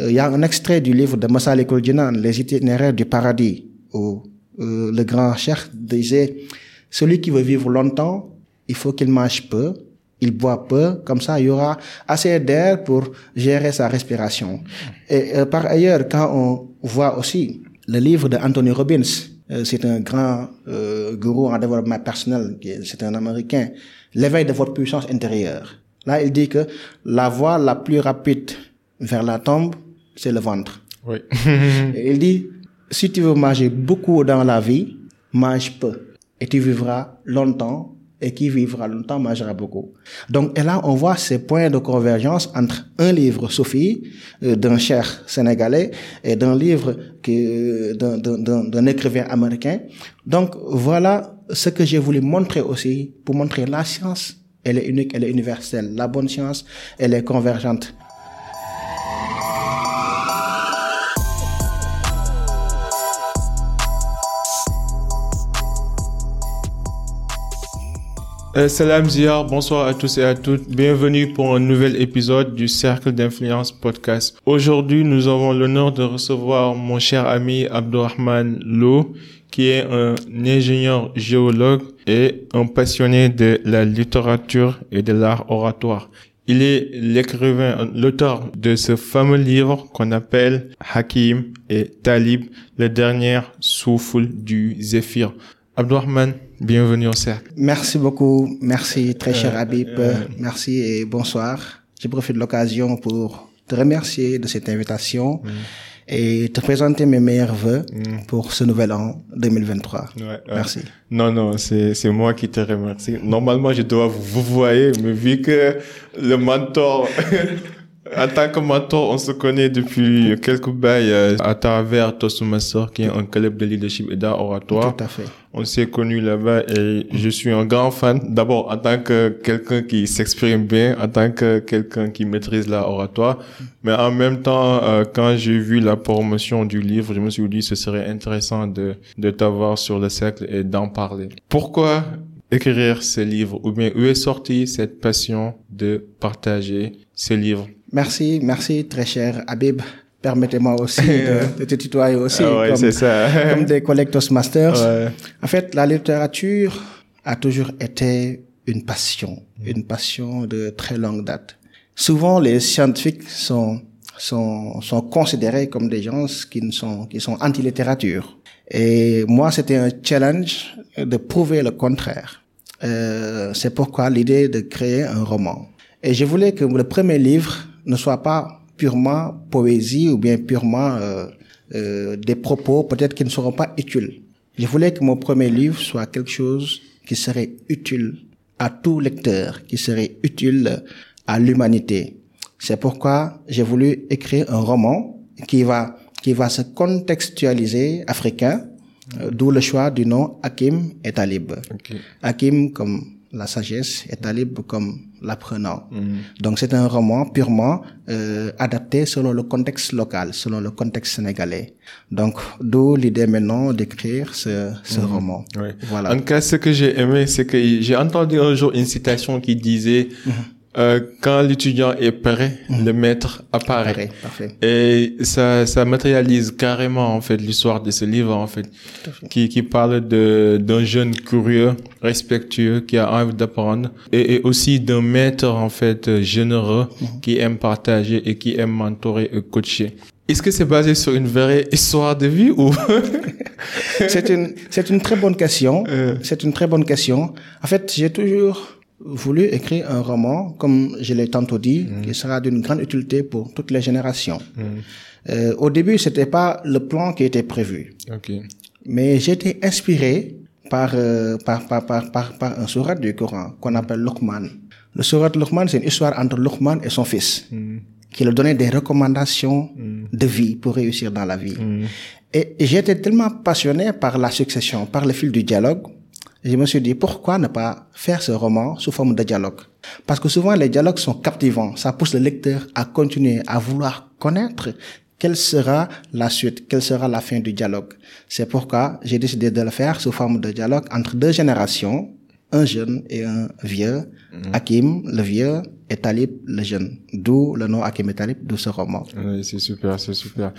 Euh, Il y a un extrait du livre de Massalikul Jinan, Les itinéraires du paradis, où euh, le grand chef disait, celui qui veut vivre longtemps, il faut qu'il mange peu, il boit peu, comme ça il y aura assez d'air pour gérer sa respiration. Et euh, par ailleurs, quand on voit aussi le livre de Anthony Robbins, euh, c'est un grand euh, gourou en développement personnel, c'est un Américain, l'éveil de votre puissance intérieure. Là, il dit que la voie la plus rapide vers la tombe, c'est le ventre. Oui. Et il dit, si tu veux manger beaucoup dans la vie, mange peu. Et tu vivras longtemps. Et qui vivra longtemps mangera beaucoup. Donc, et là, on voit ces points de convergence entre un livre Sophie euh, d'un cher sénégalais et d'un livre que d'un- d'un d'un- d'un écrivain américain. Donc, voilà ce que j'ai voulu montrer aussi pour montrer la science. Elle est unique, elle est universelle. La bonne science, elle est convergente. Salam Ziyar, bonsoir à tous et à toutes. Bienvenue pour un nouvel épisode du Cercle d'influence podcast. Aujourd'hui, nous avons l'honneur de recevoir mon cher ami Abdurrahman Lo, qui est un ingénieur géologue et un passionné de la littérature et de l'art oratoire. Il est l'écrivain, l'auteur de ce fameux livre qu'on appelle Hakim et Talib, le dernier souffle du Zéphyr. Abdurrahman, bienvenue au cercle. Merci beaucoup. Merci, très cher Habib. Merci et bonsoir. Je profite de l'occasion pour te remercier de cette invitation et te présenter mes meilleurs voeux pour ce nouvel an 2023. Ouais, ouais. Merci. Non, non, c'est, c'est moi qui te remercie. Normalement, je dois vous, vous voyer, mais vu que le mentor, en tant que mentor, on se connaît depuis quelques bails euh, à travers Toastmaster, qui est un club de leadership et d'art oratoire. Tout à fait. On s'est connus là-bas et je suis un grand fan. D'abord, en tant que quelqu'un qui s'exprime bien, en tant que quelqu'un qui maîtrise l'art oratoire. Mais en même temps, euh, quand j'ai vu la promotion du livre, je me suis dit ce serait intéressant de, de t'avoir sur le cercle et d'en parler. Pourquoi écrire ce livre? Ou bien, où est sortie cette passion de partager ce livre? Merci, merci, très cher Habib. Permettez-moi aussi de, de te tutoyer aussi, Ah ouais, comme, c'est ça. comme des collègues Toastmasters. Ouais. En fait, la littérature a toujours été une passion, une passion de très longue date. Souvent, les scientifiques sont sont sont considérés comme des gens qui ne sont qui sont anti-littérature. Et moi, c'était un challenge de prouver le contraire. Euh, c'est pourquoi l'idée de créer un roman. Et je voulais que le premier livre ne soit pas purement poésie ou bien purement euh, euh, des propos peut-être qui ne seront pas utiles. Je voulais que mon premier livre soit quelque chose qui serait utile à tout lecteur, qui serait utile à l'humanité. C'est pourquoi j'ai voulu écrire un roman qui va qui va se contextualiser africain, euh, d'où le choix du nom Hakim et Talib. Hakim comme la sagesse et Talib comme l'apprenant. Donc c'est un roman purement euh, adapté selon le contexte local, selon le contexte sénégalais. Donc d'où l'idée maintenant d'écrire ce, ce roman. Ouais. Voilà. En tout cas, ce que j'ai aimé, c'est que j'ai entendu un jour une citation qui disait euh, quand l'étudiant est prêt, le maître apparaît. Parfait, parfait. Et ça, ça matérialise carrément en fait l'histoire de ce livre en fait, qui qui parle de d'un jeune curieux, respectueux, qui a envie d'apprendre, et, et aussi d'un maître en fait généreux qui aime partager et qui aime mentorer et coacher. Est-ce que c'est basé sur une vraie histoire de vie ou c'est une c'est une très bonne question. Euh. C'est une très bonne question. En fait, j'ai toujours voulu écrire un roman, comme je l'ai tantôt dit, qui sera d'une grande utilité pour toutes les générations. Euh, au début, c'était pas le plan qui était prévu, Ok. mais été inspiré par euh, par, par par par par un sourate du Coran qu'on appelle Luqman. Le sourate Luqman, c'est une histoire entre Luqman et son fils qui leur donnait des recommandations de vie pour réussir dans la vie. Et j'étais tellement passionné par la succession, par le fil du dialogue, je me suis dit pourquoi ne pas faire ce roman sous forme de dialogue? Parce que souvent les dialogues sont captivants, ça pousse le lecteur à continuer, à vouloir connaître quelle sera la suite, quelle sera la fin du dialogue. C'est pourquoi j'ai décidé de le faire sous forme de dialogue entre deux générations, un jeune et un vieux, Hakim, le vieux, et Talib le jeune. D'où le nom Hakim et Talib, d'où ce roman. Oui, c'est super, c'est super.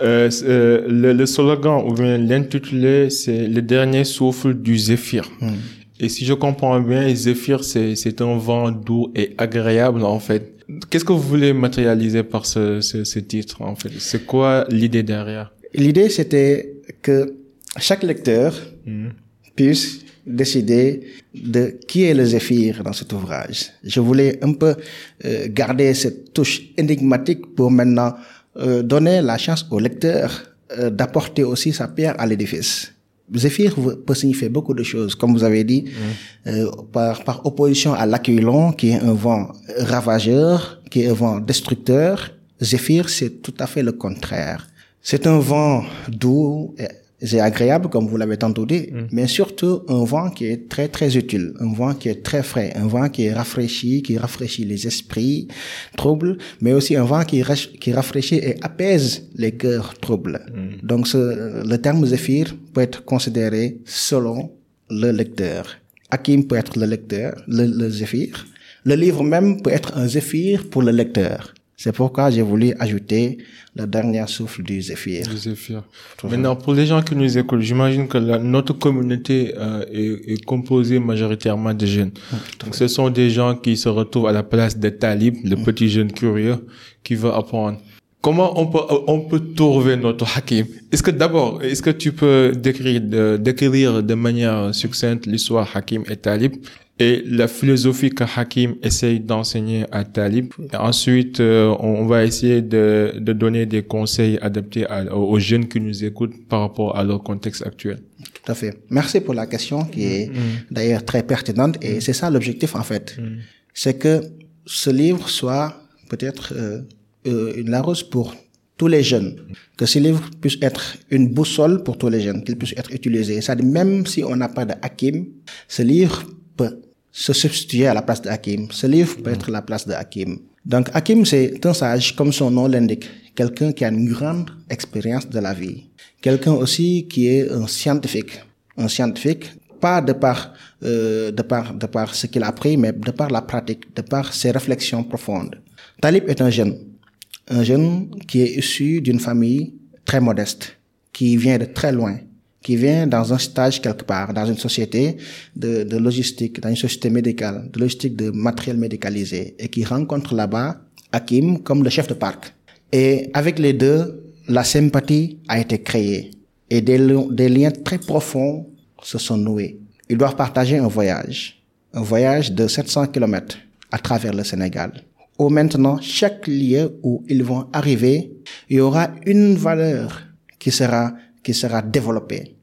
Euh, euh, le, le, slogan ou bien l'intitulé, c'est le dernier souffle du zéphyr. Et si je comprends bien, zéphyr, c'est, un vent doux et agréable, en fait. Qu'est-ce que vous voulez matérialiser par ce, ce, ce titre, en fait? C'est quoi l'idée derrière? L'idée, c'était que chaque lecteur puisse décider de qui est le Zéphyr dans cet ouvrage. Je voulais un peu euh, garder cette touche énigmatique pour maintenant euh, donner la chance au lecteur euh, d'apporter aussi sa pierre à l'édifice. Zéphyr peut signifier beaucoup de choses, comme vous avez dit, euh, par, par opposition à l'aquilon, qui est un vent ravageur, qui est un vent destructeur. Zéphyr, c'est tout à fait le contraire. C'est un vent doux et agréable, comme vous l'avez tantôt dit, mais surtout un vent qui est très, très utile, un vent qui est très frais, un vent qui est rafraîchi, qui rafraîchit les esprits troubles, mais aussi un vent qui, qui rafraîchit et apaise les cœurs troubles. Donc, ce, le terme zéphyr peut être considéré selon le lecteur. Hakim peut être le lecteur, le, le zéphyr. Le livre même peut être un zéphyr pour le lecteur. C'est pourquoi j'ai voulu ajouter le dernier souffle du Zéphyr. Du Zéphyr. Maintenant, pour les gens qui nous écoutent, j'imagine que la, notre communauté euh, est, est, composée majoritairement de jeunes. Donc, ce sont des gens qui se retrouvent à la place des talibs, le petit jeune curieux qui veut apprendre. Comment on peut on peut trouver notre hakim? Est-ce que d'abord, est-ce que tu peux décrire de, décrire de manière succincte l'histoire hakim et talib? Et la philosophie que Hakim essaye d'enseigner à Talib. Et ensuite, euh, on va essayer de, de, donner des conseils adaptés à, aux jeunes qui nous écoutent par rapport à leur contexte actuel. Tout à fait. Merci pour la question qui est mmh. d'ailleurs très pertinente et c'est ça l'objectif en fait. Mmh. C'est que ce livre soit peut-être euh, euh, une larose pour tous les jeunes, que ce livre puisse être une boussole pour tous les jeunes, qu'il puisse être utilisé. C'est-à-dire même si on n'a pas de Hakim, ce livre peut se substituer à la place de Hakim. Ce livre peut être la place de Hakim. Donc Hakim, c'est un sage, comme son nom l'indique, quelqu'un qui a une grande expérience de la vie. Quelqu'un aussi qui est un scientifique. Un scientifique, pas de par, euh, de par, de par ce qu'il a appris, mais de par la pratique, de par ses réflexions profondes. Talib est un jeune. Un jeune qui est issu d'une famille très modeste, qui vient de très loin, qui vient dans un stage quelque part, dans une société de, logistique, dans une société médicale, de logistique de matériel médicalisé, et qui rencontre là-bas Hakim comme le chef de parc. Et avec les deux, la sympathie a été créée et des, des liens très profonds se sont noués. Ils doivent partager un voyage, un voyage de 700 kilomètres à travers le Sénégal. Où maintenant, chaque lieu où ils vont arriver, il y aura une valeur qui sera qui sera développée.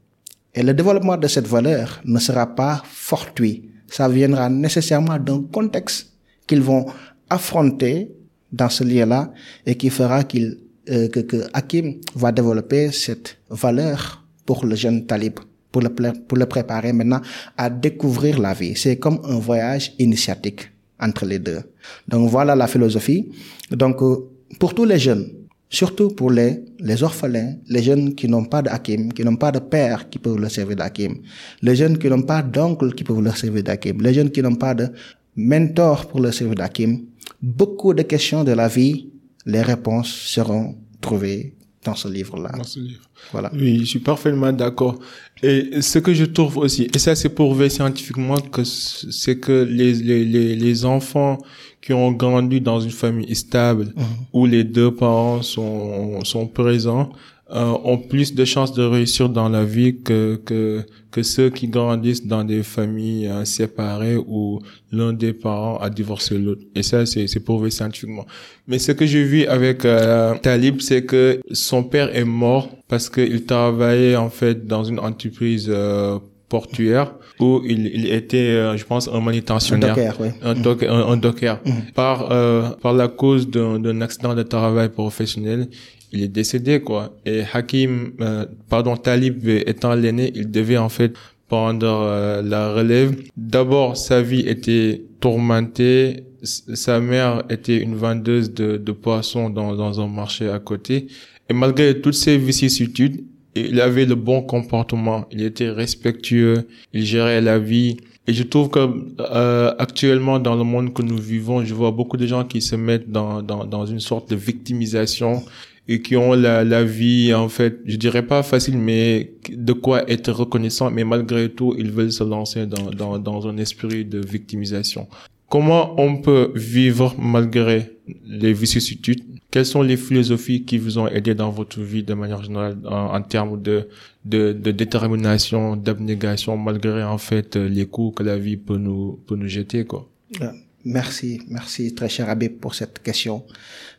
Et le développement de cette valeur ne sera pas fortuit. Ça viendra nécessairement d'un contexte qu'ils vont affronter dans ce lieu-là et qui fera qu'il, euh, que, que Hakim va développer cette valeur pour le jeune talib, pour le, pour le préparer maintenant à découvrir la vie. C'est comme un voyage initiatique entre les deux. Donc voilà la philosophie. Donc euh, pour tous les jeunes, surtout pour les, les orphelins, les jeunes qui n'ont pas d'Hakim, qui n'ont pas de père qui peuvent leur servir d'Hakim, les jeunes qui n'ont pas d'oncle qui peuvent leur servir d'Hakim, les jeunes qui n'ont pas de mentor pour leur servir d'Hakim. Beaucoup de questions de la vie, les réponses seront trouvées dans ce livre-là. Dans ce livre. Voilà. Oui, je suis parfaitement d'accord. Et ce que je trouve aussi, et ça c'est prouvé scientifiquement, que c'est que les, les, les, les enfants qui ont grandi dans une famille stable mmh. où les deux parents sont, sont présents euh, ont plus de chances de réussir dans la vie que que que ceux qui grandissent dans des familles euh, séparées où l'un des parents a divorcé l'autre. Et ça, c'est c'est prouvé scientifiquement. Mais ce que j'ai vu avec euh, Talib, c'est que son père est mort parce qu'il travaillait en fait dans une entreprise euh, portuaire où il, il était, je pense, un manutentionnaire, un docker, oui. un, docker, un, un docker. Mmh. par euh, par la cause d'un accident de travail professionnel, il est décédé quoi. Et Hakim, euh, pardon, Talib étant l'aîné, il devait en fait prendre euh, la relève. D'abord, sa vie était tourmentée. sa mère était une vendeuse de, de poissons dans, dans un marché à côté. Et malgré toutes ces vicissitudes, il avait le bon comportement. Il était respectueux. Il gérait la vie Et je trouve que euh, actuellement dans le monde que nous vivons, je vois beaucoup de gens qui se mettent dans dans, dans une sorte de victimisation et qui ont la, la vie en fait, je dirais pas facile, mais de quoi être reconnaissant, mais malgré tout, ils veulent se lancer dans dans, dans un esprit de victimisation. Comment on peut vivre malgré les vicissitudes Quelles sont les philosophies qui vous ont aidé dans votre vie de manière générale en, termes de, de, de détermination, d'abnégation malgré en fait les coups que la vie peut nous peut nous jeter quoi? Euh, Merci, merci très cher Abbé pour cette question.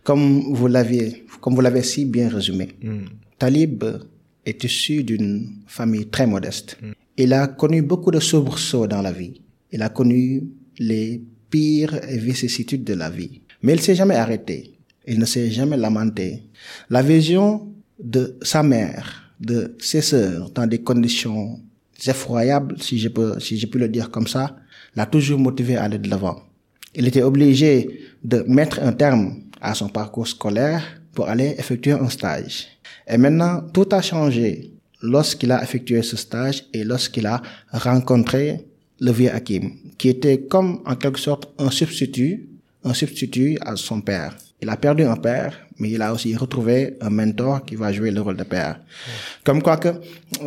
Comme vous l'avez comme vous l'avez si bien résumé, hmm. Talib est issu d'une famille très modeste. Il a connu beaucoup de soubresauts dans la vie. Il a connu les pires vicissitudes de la vie. Mais il s'est jamais arrêté. Il ne s'est jamais lamenté. La vision de sa mère, de ses sœurs, dans des conditions effroyables, si je peux, si je peux le dire comme ça, l'a toujours motivé à aller de l'avant. Il était obligé de mettre un terme à son parcours scolaire pour aller effectuer un stage. Et maintenant, tout a changé lorsqu'il a effectué ce stage et lorsqu'il a rencontré le vieux Hakim, qui était comme en quelque sorte un substitut, un substitut à son père. Il a perdu un père, mais il a aussi retrouvé un mentor qui va jouer le rôle de père. Comme quoi que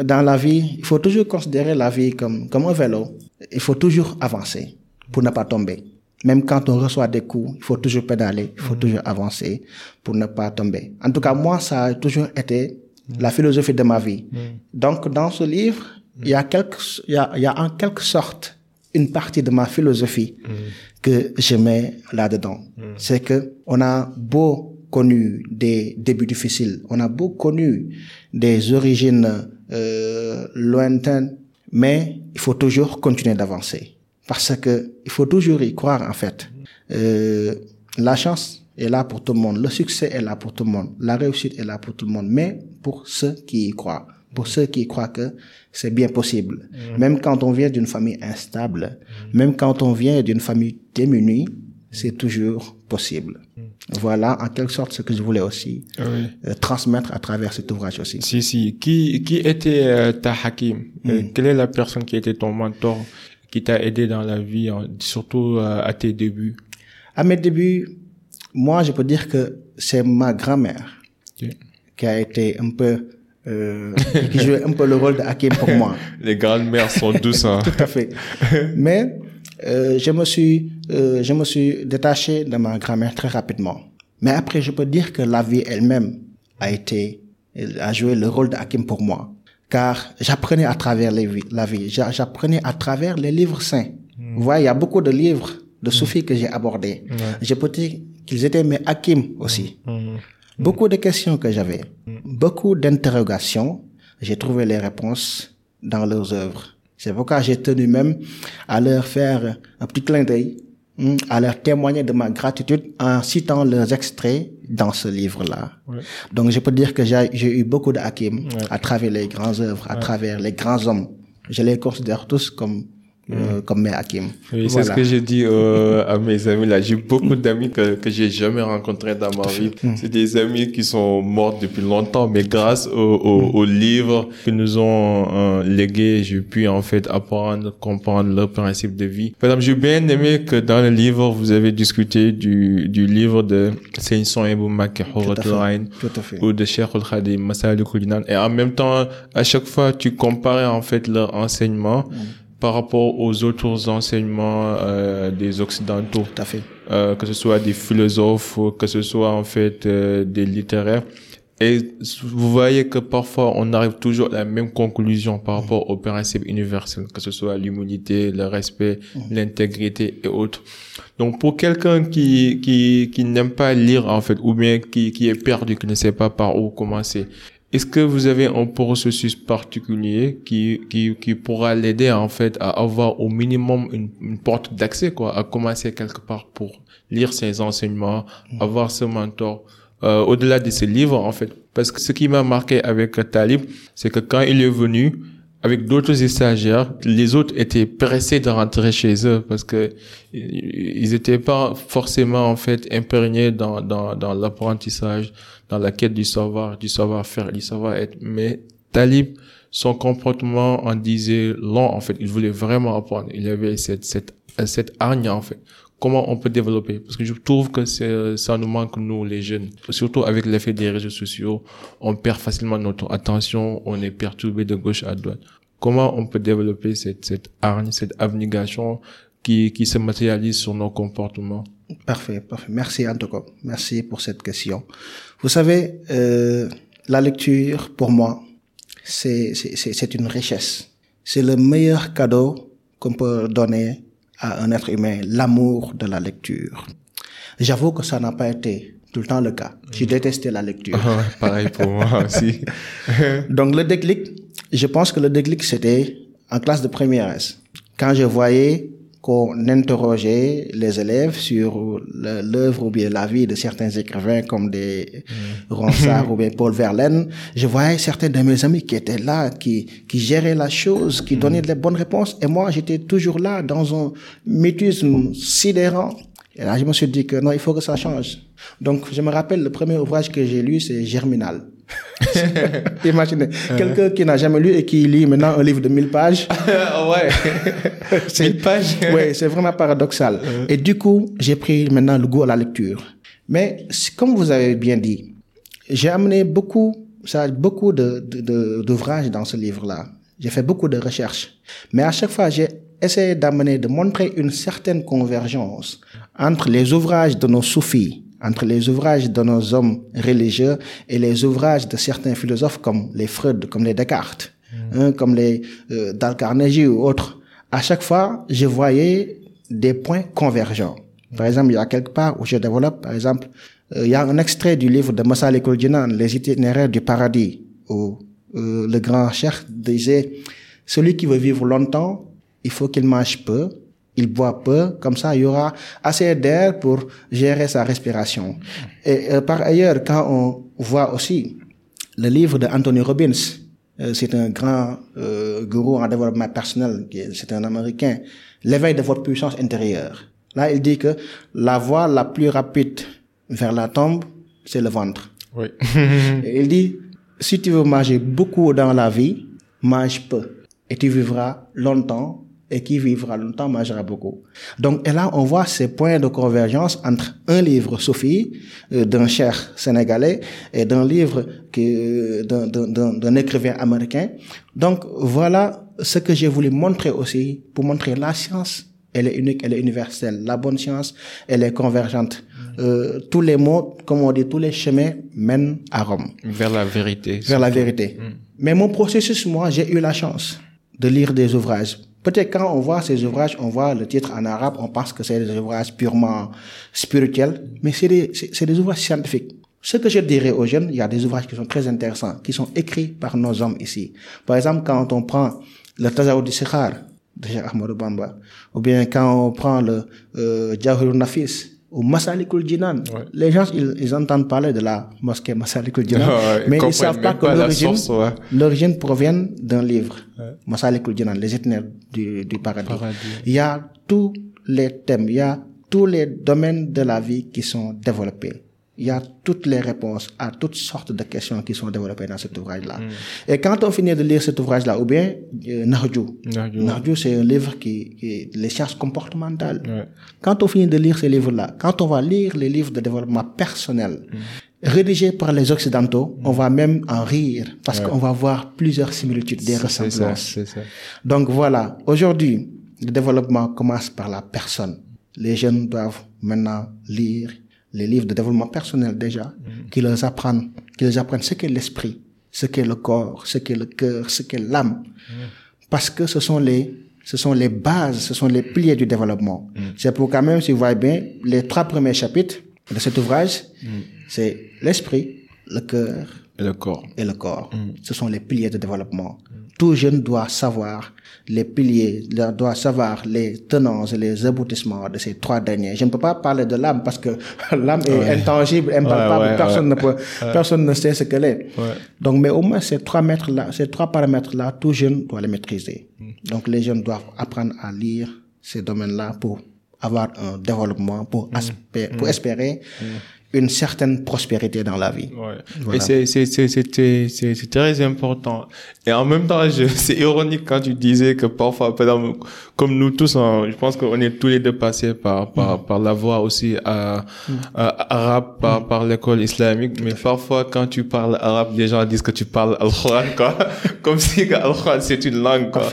dans la vie, il faut toujours considérer la vie comme, comme un vélo. Il faut toujours avancer pour ne pas tomber. Même quand on reçoit des coups, il faut toujours pédaler, il faut mm. toujours avancer pour ne pas tomber. En tout cas, moi, ça a toujours été la philosophie de ma vie. Mm. Donc, dans ce livre, il y a quelque, il y a, il y a en quelque sorte une partie de ma philosophie mm. que je mets là-dedans. C'est que on a beau connu des débuts difficiles, on a beau connu des origines euh, lointaines, mais il faut toujours continuer d'avancer parce que il faut toujours y croire en fait. Euh, la chance est là pour tout le monde, le succès est là pour tout le monde, la réussite est là pour tout le monde, mais pour ceux qui y croient pour ceux qui croient que c'est bien possible. Mm. Même quand on vient d'une famille instable, mm. même quand on vient d'une famille démunie, c'est toujours possible. Mm. Voilà, en quelque sorte, ce que je voulais aussi ah euh, transmettre à travers cet ouvrage aussi. Si, si. Qui, qui était euh, ta hakim? Euh, Quelle est la personne qui était ton mentor, qui t'a aidé dans la vie, surtout à tes débuts? À mes débuts, moi, je peux dire que c'est ma grand-mère qui a été un peu euh, qui jouait un peu le rôle de Hakim pour moi. Les grandes-mères sont douces. Hein. Tout à fait. Mais euh, je me suis euh, je me suis détaché de ma grand-mère très rapidement. Mais après, je peux dire que la vie elle-même a été a joué le rôle de Hakim pour moi, car j'apprenais à travers les, la vie, j'apprenais à travers les livres saints. Vous voyez, il y a beaucoup de livres de Sophie que j'ai abordés. Peux dire qu'ils étaient mes Hakim aussi. Hmm. Beaucoup de questions que j'avais, beaucoup d'interrogations, j'ai trouvé les réponses dans leurs œuvres. C'est pourquoi j'ai tenu même à leur faire un petit clin d'œil, à leur témoigner de ma gratitude en citant leurs extraits dans ce livre-là. Donc je peux dire que j'ai eu beaucoup de hakim à travers les grands œuvres, à travers les grands hommes. Je les considère tous comme euh, comme mes Hakim. Oui, c'est ce que j'ai dit euh, à mes amis là. J'ai beaucoup d'amis que que j'ai jamais rencontrés dans ma vie. Mm. C'est des amis qui sont morts depuis longtemps, mais grâce aux au, mm. livres que nous ont euh, légués, j'ai pu en fait apprendre, comprendre leurs principes de vie. Par exemple, j'ai bien aimé que dans le livre vous avez discuté du du livre de Saint Ebou ou de Cheikh Al Khadim Masal et en même temps à chaque fois tu comparais en fait leur enseignement. Mm par rapport aux autres enseignements euh, des occidentaux. Tout à fait. Euh, que ce soit des philosophes, que ce soit en fait euh, des littéraires. Et vous voyez que parfois on arrive toujours à la même conclusion par rapport aux principes universels, que ce soit l'humilité, le respect, mm. l'intégrité et autres. Donc pour quelqu'un qui qui qui n'aime pas lire en fait, ou bien qui qui est perdu, qui ne sait pas par où commencer, est-ce que vous avez un processus particulier qui, qui, qui pourra l'aider en fait à avoir au minimum une, porte d'accès quoi, à commencer quelque part pour lire ses enseignements, mm. avoir ce mentor euh, au-delà de ses livres en fait? Parce que ce qui m'a marqué avec Talib, c'est que quand il est venu, avec d'autres stagiaires, les autres étaient pressés de rentrer chez eux parce que ils étaient pas forcément en fait imprégnés dans dans, dans l'apprentissage, dans la quête du savoir, du savoir-faire, du savoir-être. Mais Talib, son comportement en disait long, en fait. Il voulait vraiment apprendre. Il avait cette, cette, cette hargne, en fait. Comment on peut développer? Parce que je trouve que ça nous manque, nous, les jeunes. Surtout avec l'effet des réseaux sociaux. On perd facilement notre attention. On est perturbé de gauche à droite. Comment on peut développer cette, cette hargne, cette abnégation qui, qui se matérialise sur nos comportements? Parfait, parfait. Merci, Antoko. Merci pour cette question. Vous savez, euh, la lecture, pour moi, c'est, c'est, c'est une richesse. C'est le meilleur cadeau qu'on peut donner à un être humain, l'amour de la lecture. J'avoue que ça n'a pas été tout le temps le cas. J'ai détesté la lecture. Ah pareil pour moi aussi. Donc le déclic, je pense que le déclic c'était en classe de première S. Quand je voyais qu'on interrogeait les élèves sur l'œuvre ou bien la vie de certains écrivains comme des Ronsard ou bien Paul Verlaine, je voyais certains de mes amis qui étaient là, qui, qui géraient la chose, qui donnaient les bonnes réponses, et moi j'étais toujours là dans un mutisme sidérant. Et là, je me suis dit que non, il faut que ça change. Donc, je me rappelle, le premier ouvrage que j'ai lu, c'est Germinal. Imaginez, quelqu'un qui n'a jamais lu et qui lit maintenant un livre de 1000 pages. ouais. C'est Mille pages. ouais, c'est vraiment paradoxal. Et du coup, j'ai pris maintenant le goût à la lecture. Mais comme vous avez bien dit, j'ai amené beaucoup, ça, beaucoup de- d'ouvrages dans ce livre-là. J'ai fait beaucoup de recherches. Mais à chaque fois, j'ai essayé d'amener, de montrer une certaine convergence entre les ouvrages de nos soufis, entre les ouvrages de nos hommes religieux et les ouvrages de certains philosophes comme les Freud, comme les Descartes, hein, comme les euh, Dal Carnegie ou autres. À chaque fois, je voyais des points convergents. Par exemple, il y a quelque part où je développe, par exemple, euh, il y a un extrait du livre de Massalikul Jinan, Les itinéraires du paradis, où euh, le grand cheikh disait, celui qui veut vivre longtemps, il faut qu'il mange peu, il boit peu, comme ça il y aura assez d'air pour gérer sa respiration. Et euh, par ailleurs, quand on voit aussi le livre de Anthony Robbins, euh, c'est un grand euh, gourou en développement personnel, c'est un Américain, l'éveil de votre puissance intérieure. Là, il dit que la voie la plus rapide vers la tombe, c'est le ventre. Oui. Et il dit, si tu veux manger beaucoup dans la vie, mange peu. Et tu vivras longtemps. Et qui vivra longtemps mangera beaucoup. Donc, et là, on voit ces points de convergence entre un livre Sophie, euh, d'un cher sénégalais, et d'un livre que, d'un, écrivain américain. Donc, voilà ce que j'ai voulu montrer aussi, pour montrer la science, elle est unique, elle est universelle. La bonne science, elle est convergente. Euh, tous les mots, comme on dit, tous les chemins mènent à Rome, Vers la vérité. vers la vérité. Mais mon processus, moi, j'ai eu la chance de lire des ouvrages. Peut-être quand on voit ces ouvrages, on voit le titre en arabe, on pense que c'est des ouvrages purement spirituels, mais c'est des, c'est des ouvrages scientifiques. Ce que je dirais aux jeunes, il y a des ouvrages qui sont très intéressants, qui sont écrits par nos hommes ici. Par exemple, quand on prend le Tazaoud du Sikhar de Cheikh Ahmadou ou bien quand on prend le euh, Nafis ou Masalikul Jinan, les gens, ils, ils entendent parler de la mosquée Masalikul Jinan, Ouais, mais ils comprennent savent pas que l'origine, ouais. l'origine provient d'un livre, Masalikul Jinan, les itinéraires du, du paradis. Paradis. Il y a tous les thèmes, il y a tous les domaines de la vie qui sont développés. Il y a toutes les réponses à toutes sortes de questions qui sont développées dans cet ouvrage-là. Et quand on finit de lire cet ouvrage-là, ou bien euh. Nahju, c'est un livre qui, qui les sciences comportementales. Ouais. Quand on finit de lire ces livres-là, quand on va lire les livres de développement personnel rédigés par les Occidentaux, on va même en rire parce qu'on va voir plusieurs similitudes, des ça, ressemblances. ça. Donc voilà, aujourd'hui, le développement commence par la personne. Les jeunes doivent maintenant lire les livres de développement personnel déjà, qui leur apprennent, qui leur apprennent ce qu'est l'esprit, ce qu'est le corps, ce qu'est le cœur, ce qu'est l'âme. Parce que ce sont les, ce sont les bases, ce sont les piliers du développement. C'est pour quand même, si vous voyez bien, les trois premiers chapitres de cet ouvrage, c'est l'esprit, le cœur Et le corps. et le corps. Ce sont les piliers de développement. Tout jeune doit savoir les piliers, doit savoir les tenants et les aboutissements de ces trois derniers. Je ne peux pas parler de l'âme parce que l'âme est intangible, impalpable. Ouais, ouais, personne ne peut, personne ne sait ce qu'elle est. Donc, mais au moins ces trois mètres là, ces trois paramètres là, tout jeune doit les maîtriser. Donc, les jeunes doivent apprendre à lire ces domaines-là pour avoir un développement, pour, aspé- pour espérer une certaine prospérité dans la vie. Ouais. Et c'est c'est c'est c'est c'est très important. Et en même temps, c'est ironique quand tu disais que parfois, comme nous tous, hein, je pense qu'on est tous les deux passés par par mm. par la voie aussi à, mm. arabe par mm. par l'école islamique. Mais parfois, quand tu parles arabe, les gens disent que tu parles al-Quran, quoi. comme si al-Quran c'est une langue, quoi.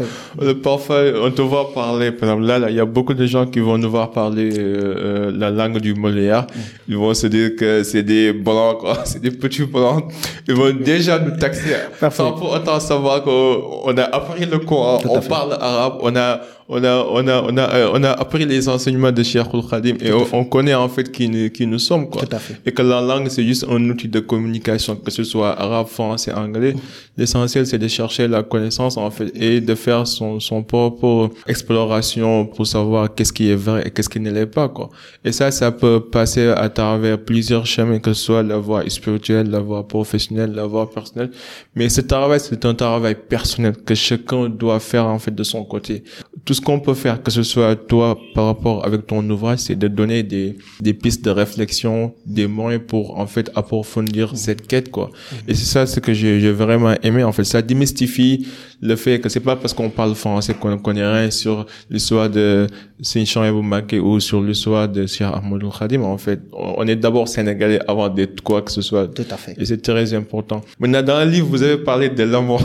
Parfois, on te voit parler. Par exemple, là, il y a beaucoup de gens qui vont nous voir parler euh, euh la langue du Molière. Ils vont se dire que c'est des blancs, quoi. C'est des petits blancs. Ils vont déjà nous taxer. Sans pour autant savoir qu'on a appris le Coran, on parle arabe, on a on a, on a, on a, euh, on a appris les enseignements de Cheikh Khadim et on, connaît en fait qui, nous, qui nous sommes, quoi. Et que la langue, c'est juste un outil de communication, que ce soit arabe, français, anglais. L'essentiel, c'est de chercher la connaissance, en fait, et de faire son, son propre exploration pour savoir qu'est-ce qui est vrai et qu'est-ce qui ne l'est pas, quoi. Et ça, ça peut passer à travers plusieurs chemins, que ce soit la voie spirituelle, la voie professionnelle, la voie personnelle. Mais ce travail, c'est un travail personnel que chacun doit faire, en fait, de son côté tout ce qu'on peut faire, que ce soit toi par rapport avec ton ouvrage, c'est de donner des, des pistes de réflexion, des moyens pour en fait approfondir cette quête quoi. Et c'est ça ce que j'ai vraiment aimé en fait, ça démystifie le fait que c'est pas parce qu'on parle français qu'on connaît rien sur l'histoire de Sinchan Eboumaké ou sur l'histoire de Sir Ahmadou Khadim en fait. On est d'abord sénégalais avant d'être quoi que ce soit. Tout à fait. Et c'est très important. Maintenant dans le livre vous avez parlé de l'amour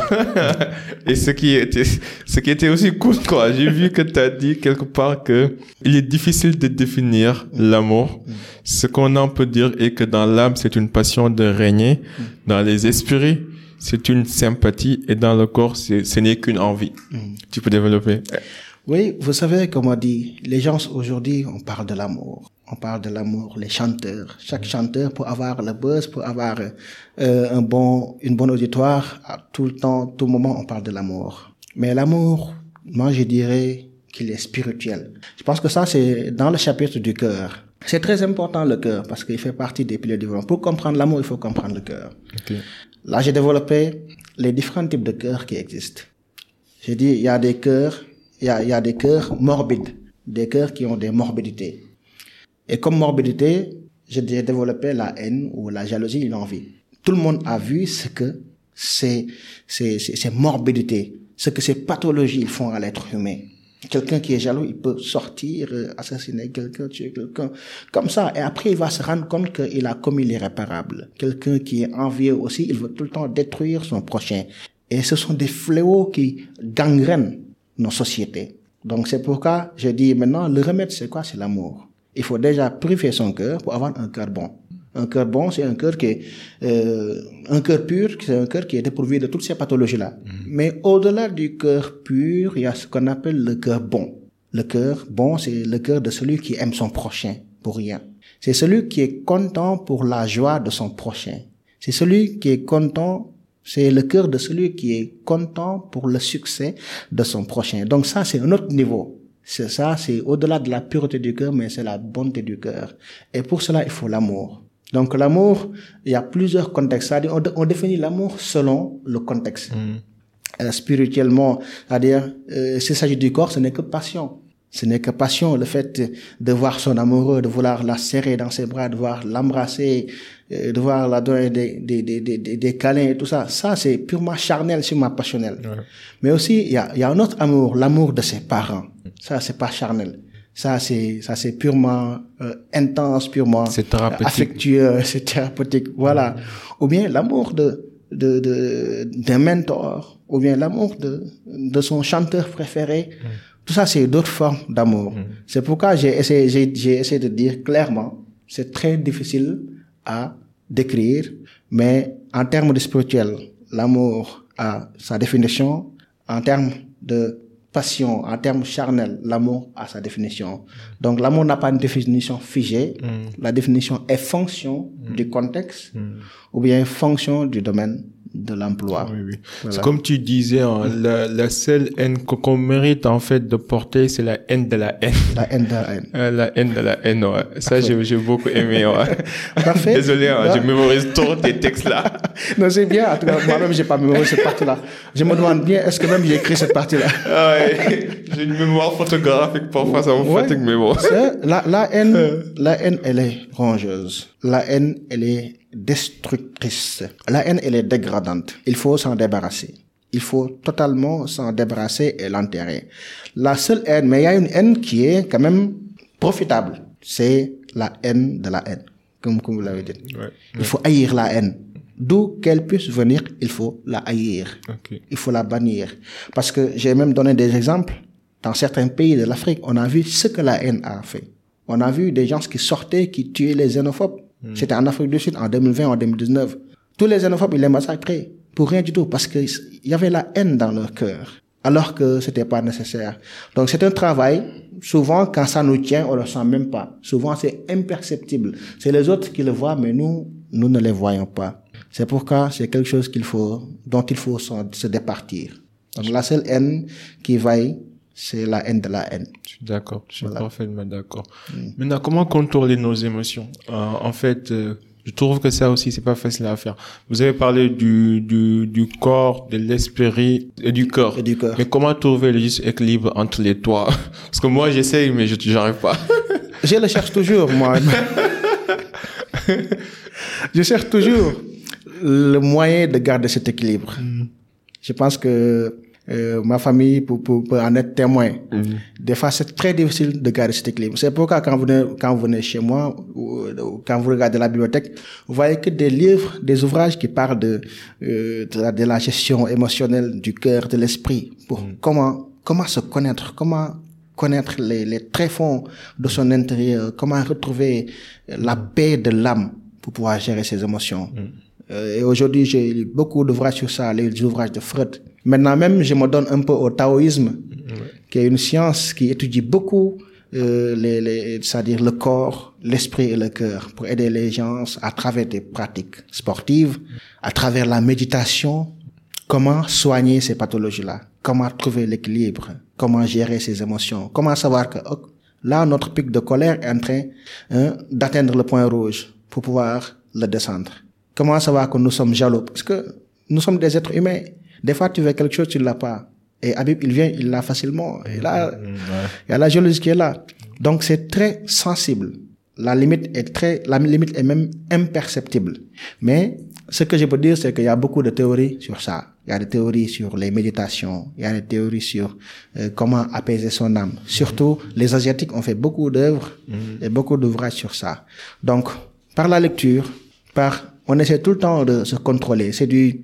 et ce qui était ce qui était aussi cool quoi. J'ai vu que tu as dit quelque part que il est difficile de définir l'amour. Ce qu'on en peut dire est que dans l'âme c'est une passion de régner, dans les esprits c'est une sympathie et dans le corps, ce n'est qu'une envie. Mm. Tu peux développer. Oui, vous savez, comme on dit, les gens aujourd'hui, on parle de l'amour. On parle de l'amour, les chanteurs. Chaque mm. chanteur, pour avoir le buzz, pour avoir euh, un bon, une bonne auditoire, tout le temps, tout moment, on parle de l'amour. Mais l'amour, moi, je dirais qu'il est spirituel. Je pense que ça, c'est dans le chapitre du cœur. C'est très important le cœur parce qu'il fait partie des piliers du développement. Pour comprendre l'amour, il faut comprendre le cœur. Okay. Là, j'ai développé les différents types de cœurs qui existent. J'ai dit, il y a des cœurs, il y a, il y a des cœurs morbides, des cœurs qui ont des morbidités. Et comme morbidité, j'ai développé la haine ou la jalousie l'envie. Tout le monde a vu ce que ces, ces, ces, ces morbidités, ce que ces pathologies font à l'être humain. Quelqu'un qui est jaloux, il peut sortir, euh, assassiner quelqu'un, tuer quelqu'un, comme ça. Et après, il va se rendre compte qu'il a commis l'irréparable. Quelqu'un qui est envieux aussi, il veut tout le temps détruire son prochain. Et ce sont des fléaux qui gangrènent nos sociétés. Donc c'est pourquoi je dis maintenant, le remède, c'est quoi? C'est l'amour. Il faut déjà purifier son cœur pour avoir un cœur bon. Un cœur bon, c'est un cœur qui est euh, un cœur pur, c'est un cœur qui est dépourvu de toutes ces pathologies-là. Mm. Mais au-delà du cœur pur, il y a ce qu'on appelle le cœur bon. Le cœur bon, c'est le cœur de celui qui aime son prochain pour rien. C'est celui qui est content pour la joie de son prochain. C'est celui qui est content, c'est le cœur de celui qui est content pour le succès de son prochain. Donc ça, c'est un autre niveau. C'est ça, c'est au-delà de la pureté du cœur, mais c'est la bonté du cœur. Et pour cela, il faut l'amour. Donc l'amour, il y a plusieurs contextes. On, on définit l'amour selon le contexte. Mm. Euh, spirituellement, c'est-à-dire, euh, s'il s'agit du corps, ce n'est que passion. Ce n'est que passion, le fait de voir son amoureux, de vouloir la serrer dans ses bras, de voir l'embrasser, euh, de voir la donner des, des, des, des, des câlins et tout ça. Ça, c'est purement charnel, sûrement passionnel. Mais aussi, il y a, il y a un autre amour, l'amour de ses parents. Ça, c'est pas charnel. Ça, c'est, ça, c'est purement euh, intense, purement affectueux, c'est thérapeutique. Voilà. Ou bien l'amour de, de, de, d'un mentor, ou bien l'amour de, de son chanteur préféré. Tout ça, c'est d'autres formes d'amour. C'est pourquoi j'ai essayé, j'ai, j'ai essayé de dire clairement, c'est très difficile à décrire, mais en termes de spirituel, l'amour a sa définition. En termes de passion, en termes charnels, l'amour a sa définition. Donc l'amour n'a pas une définition figée. Mm. La définition est fonction mm. du contexte mm. ou bien fonction du domaine de l'emploi. Oui, oui. C'est comme tu disais, hein, la, la, seule haine qu'on mérite en fait de porter, c'est la haine de la haine. La haine de la haine. Euh, la haine de la haine, ouais. Ça, j'ai beaucoup aimé. Ouais. Parfait. Désolé, hein, je mémorise trop tes textes là. non, c'est bien. Moi-même, j'ai pas mémorisé cette partie-là. Je me demande bien, est-ce que même j'ai écrit cette partie-là? Ah ouais. J'ai une mémoire photographique. Parfois, ça me fatigue, mais bon. La, la haine, la haine, elle est rongeuse. La haine, elle est destructrice. La haine, elle est dégradante. Il faut s'en débarrasser. Il faut totalement s'en débarrasser et l'enterrer. La seule haine, mais il y a une haine qui est quand même profitable. C'est la haine de la haine, comme, comme vous l'avez dit. Ouais. Il faut haïr la haine. D'où qu'elle puisse venir, il faut la haïr. Okay. Il faut la bannir. Parce que j'ai même donné des exemples. Dans certains pays de l'Afrique, on a vu ce que la haine a fait. On a vu des gens qui sortaient, qui tuaient les xénophobes. C'était en Afrique du Sud en 2020, en 2019. Tous les xénophobes, ils les massacraient. Pour rien du tout. Parce qu'il y avait la haine dans leur cœur. Alors que c'était pas nécessaire. Donc c'est un travail. Souvent, quand ça nous tient, on le sent même pas. Souvent, c'est imperceptible. C'est les autres qui le voient, mais nous, nous ne les voyons pas. C'est pourquoi c'est quelque chose qu'il faut, dont il faut se départir. Donc la seule haine qui vaille, c'est la haine de la haine. Je suis d'accord, je suis voilà. parfaitement d'accord. Mm. Maintenant, comment contrôler nos émotions euh, En fait, euh, je trouve que ça aussi, c'est pas facile à faire. Vous avez parlé du, du, du corps, de l'esprit et du corps. Et du corps. Mais comment trouver le juste équilibre entre les trois Parce que moi, j'essaye, mais je n'arrive pas. je le cherche toujours, moi. je cherche toujours le moyen de garder cet équilibre. Mm. Je pense que euh, ma famille pour, pour, pour, en être témoin. Mm. Des fois, c'est très difficile de garder cet équilibre. C'est pourquoi quand vous venez, quand vous venez chez moi, ou, ou, quand vous regardez la bibliothèque, vous voyez que des livres, des ouvrages qui parlent de, euh, de, la, de, la, gestion émotionnelle du cœur, de l'esprit, pour Mm. comment, comment se connaître, comment connaître les, les tréfonds de son intérieur, comment retrouver la paix de l'âme pour pouvoir gérer ses émotions. Mm. Euh, et aujourd'hui, j'ai lu beaucoup d'ouvrages sur ça, les ouvrages de Freud. Maintenant même, je me donne un peu au taoïsme, qui est une science qui étudie beaucoup, euh, les, les, c'est-à-dire le corps, l'esprit et le cœur, pour aider les gens à travers des pratiques sportives, à travers la méditation, comment soigner ces pathologies-là, comment trouver l'équilibre, comment gérer ses émotions, comment savoir que oh, là, notre pic de colère est en train hein, d'atteindre le point rouge pour pouvoir le descendre. Comment savoir que nous sommes jaloux? Parce que nous sommes des êtres humains. Des fois, tu veux quelque chose, tu ne l'as pas. Et Habib, il vient, il l'a facilement. Et là, ouais. il y a la jalousie qui est là. Donc, c'est très sensible. La limite est très, la limite est même imperceptible. Mais, ce que je peux dire, c'est qu'il y a beaucoup de théories sur ça. Il y a des théories sur les méditations. Il y a des théories sur euh, comment apaiser son âme. Surtout, les Asiatiques ont fait beaucoup d'œuvres et beaucoup d'ouvrages sur ça. Donc, par la lecture, par, on essaie tout le temps de se contrôler. C'est du,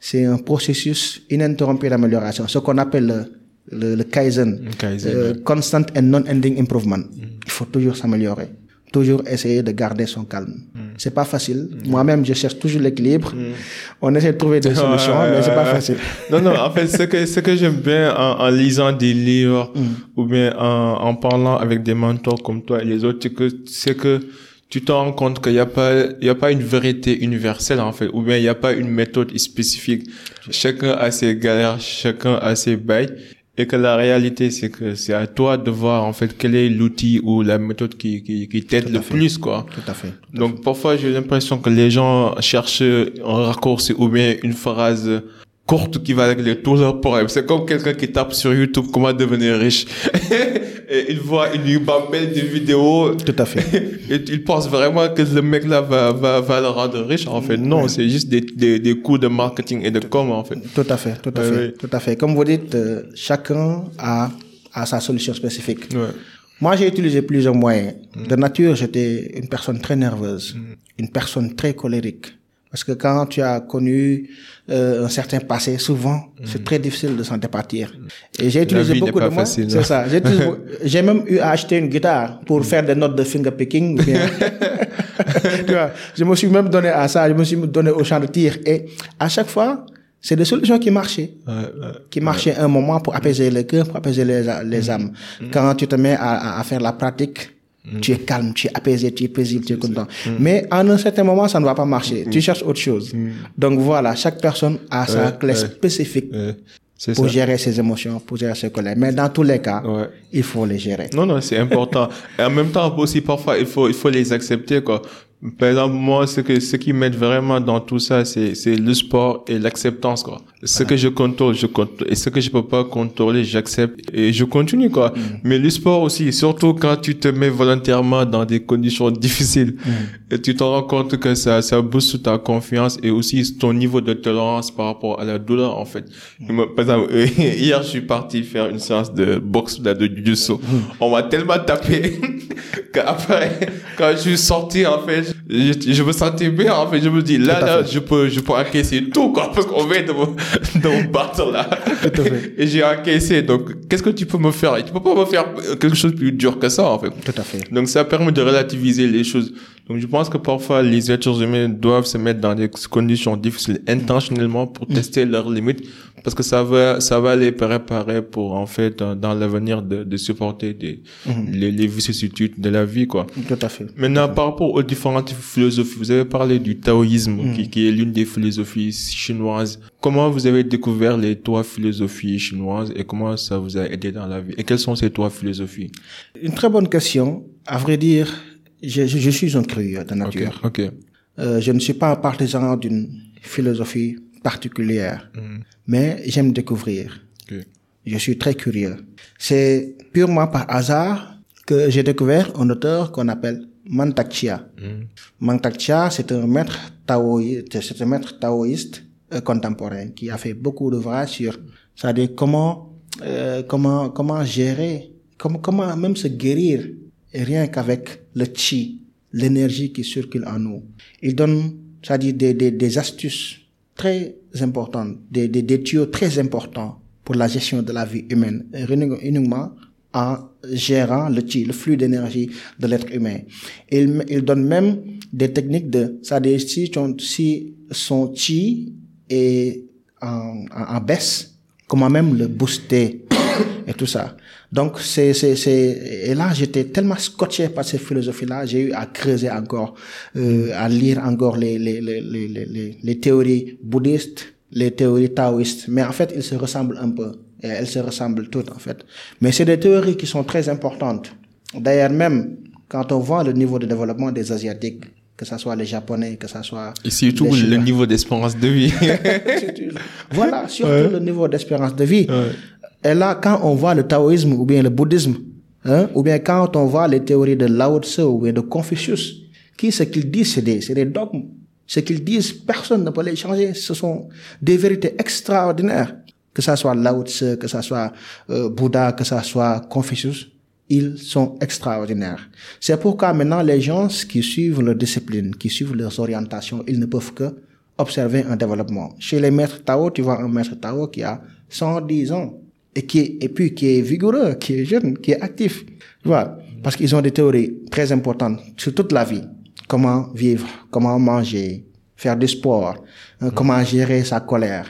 c'est un processus ininterrompu d'amélioration. Ce qu'on appelle le, le, le Kaizen. Kaizen, Euh, ouais. constant and non-ending improvement. Il faut toujours s'améliorer. Toujours essayer de garder son calme. C'est pas facile. Moi-même, je cherche toujours l'équilibre. On essaie de trouver des solutions, mais c'est pas facile. Non, non, en fait, ce que, ce que j'aime bien en, en lisant des livres Mm. ou bien en, en parlant avec des mentors comme toi et les autres, c'est que, c'est que tu te rends compte qu'il n'y a pas, il y a pas une vérité universelle, en fait, ou bien il n'y a pas une méthode spécifique. Chacun a ses galères, chacun a ses bails. Et que la réalité, c'est que c'est à toi de voir, en fait, quel est l'outil ou la méthode qui, qui, qui t'aide le fait. plus, quoi. Tout à fait. Donc parfois j'ai l'impression que les gens cherchent un raccourci ou bien une phrase courte qui va régler tous leurs problèmes. C'est comme quelqu'un qui tape sur YouTube comment devenir riche. et il voit une belle de vidéos Tout à fait. et il pense vraiment que le mec là va, va, va le rendre riche. En fait, non, c'est juste des, des, des coups de marketing et de com en fait. Tout à fait, tout à fait, tout à fait. Comme vous dites, euh, chacun a, a sa solution spécifique. Moi, j'ai utilisé plusieurs moyens. De nature, j'étais une personne très nerveuse, une personne très colérique. Parce que quand tu as connu euh, un certain passé, souvent, c'est très difficile de s'en départir. Et j'ai utilisé beaucoup de facile, C'est ça. J'ai utilisé- J'ai même eu à acheter une guitare pour faire des notes de finger picking. ou bien- tu vois, je me suis même donné à ça. Je me suis donné au champ de tir. Et à chaque fois, c'est des solutions qui marchaient Ouais, ouais. qui marchait un moment pour apaiser le cœur, pour apaiser les, les âmes. Quand tu te mets à faire la pratique Mm. Tu es calme, tu es apaisé, tu es paisible, tu es content. Mm. Mais à un certain moment, ça ne va pas marcher. Tu cherches autre chose. Donc voilà, chaque personne a sa clé spécifique pour gérer ses émotions, pour gérer ses colères. Mais dans tous les cas, il faut les gérer. Non, non, c'est important. Et en même temps, aussi, parfois, il faut, il faut les accepter, quoi. Par exemple, moi, ce que, ce qui m'aide vraiment dans tout ça, c'est, c'est le sport et l'acceptance, quoi. Ce que je contrôle, je contrôle. Et ce que je peux pas contrôler, j'accepte et je continue, quoi. Mm. Mais le sport aussi, surtout quand tu te mets volontairement dans des conditions difficiles, mm. et tu te rends compte que ça, ça booste ta confiance et aussi ton niveau de tolérance par rapport à la douleur, en fait. Mm. Par exemple, hier, je suis parti faire une séance de boxe, de jiu-jitsu. On m'a tellement tapé qu'après, quand je suis sorti, en fait, je, je, me sentais bien, en fait. Je me dis, là, là, je peux, je peux encaisser tout, quoi, parce qu'on vient de me, de me battre, là. Et j'ai encaissé. Donc, qu'est-ce que tu peux me faire? Tu peux pas me faire quelque chose de plus dur que ça, en fait. Tout à fait. Donc, ça permet de relativiser les choses. Donc, je pense que parfois, les êtres humains doivent se mettre dans des conditions difficiles intentionnellement pour mm. tester leurs limites parce que ça va, ça va les préparer pour, en fait, dans, l'avenir de, de supporter des, mm-hmm. les, les vicissitudes de la vie, quoi. Tout à fait. Maintenant, par rapport aux différentes philosophies, vous avez parlé du taoïsme, mm. qui, qui est l'une des philosophies chinoises. Comment vous avez découvert les trois philosophies chinoises et comment ça vous a aidé dans la vie? Et quelles sont ces trois philosophies? Une très bonne question. À vrai dire, je, je, suis un curieux de nature. Ok. Euh, je ne suis pas un partisan d'une philosophie particulière, mm. mais j'aime découvrir. Je suis très curieux. C'est purement par hasard que j'ai découvert un auteur qu'on appelle Mantak Chia. Mm. c'est un maître taoïste, c'est un maître taoïste euh, contemporain qui a fait beaucoup d'ouvrages sur, c'est-à-dire comment, euh, comment, comment gérer, comment, comment même se guérir rien qu'avec le chi, l'énergie qui circule en nous. Il donne, c'est-à-dire des, des, des astuces très importantes, des, des, des tuyaux très importants pour la gestion de la vie humaine, uniquement en gérant le chi, le flux d'énergie de l'être humain. Il, il donne même des techniques de, c'est-à-dire si, si son chi est en, en, en baisse, comment même le booster et tout ça. Donc, c'est, c'est, c'est, et là, j'étais tellement scotché par cette philosophie-là, j'ai eu à creuser encore, euh, à lire encore les, les, les, les, les, les théories bouddhistes, les théories taoïstes. Mais en fait, ils se ressemblent un peu. Et elles se ressemblent toutes, en fait. Mais c'est des théories qui sont très importantes. D'ailleurs, même quand on voit le niveau de développement des Asiatiques, que ce soit les Japonais, que ce soit... Et surtout le niveau d'espérance de vie. voilà, surtout le niveau d'espérance de vie. Et là, quand on voit le taoïsme ou bien le bouddhisme, hein, ou bien quand on voit les théories de Lao Tse ou bien de Confucius, qui ce qu'ils disent, c'est des, des dogmes. Ce qu'ils disent, personne ne peut les changer. Ce sont des vérités extraordinaires. Que ça soit Lao Tse, que ça soit euh, Bouddha, que ça soit Confucius, ils sont extraordinaires. C'est pourquoi maintenant les gens qui suivent leur discipline, qui suivent leurs orientations, ils ne peuvent que observer un développement. Chez les maîtres Tao, tu vois un maître Tao qui a 110 ans et qui est, et puis qui est vigoureux, qui est jeune, qui est actif. Vois, parce qu'ils ont des théories très importantes sur toute la vie. Comment vivre, comment manger, faire du sport, hein, comment gérer sa colère.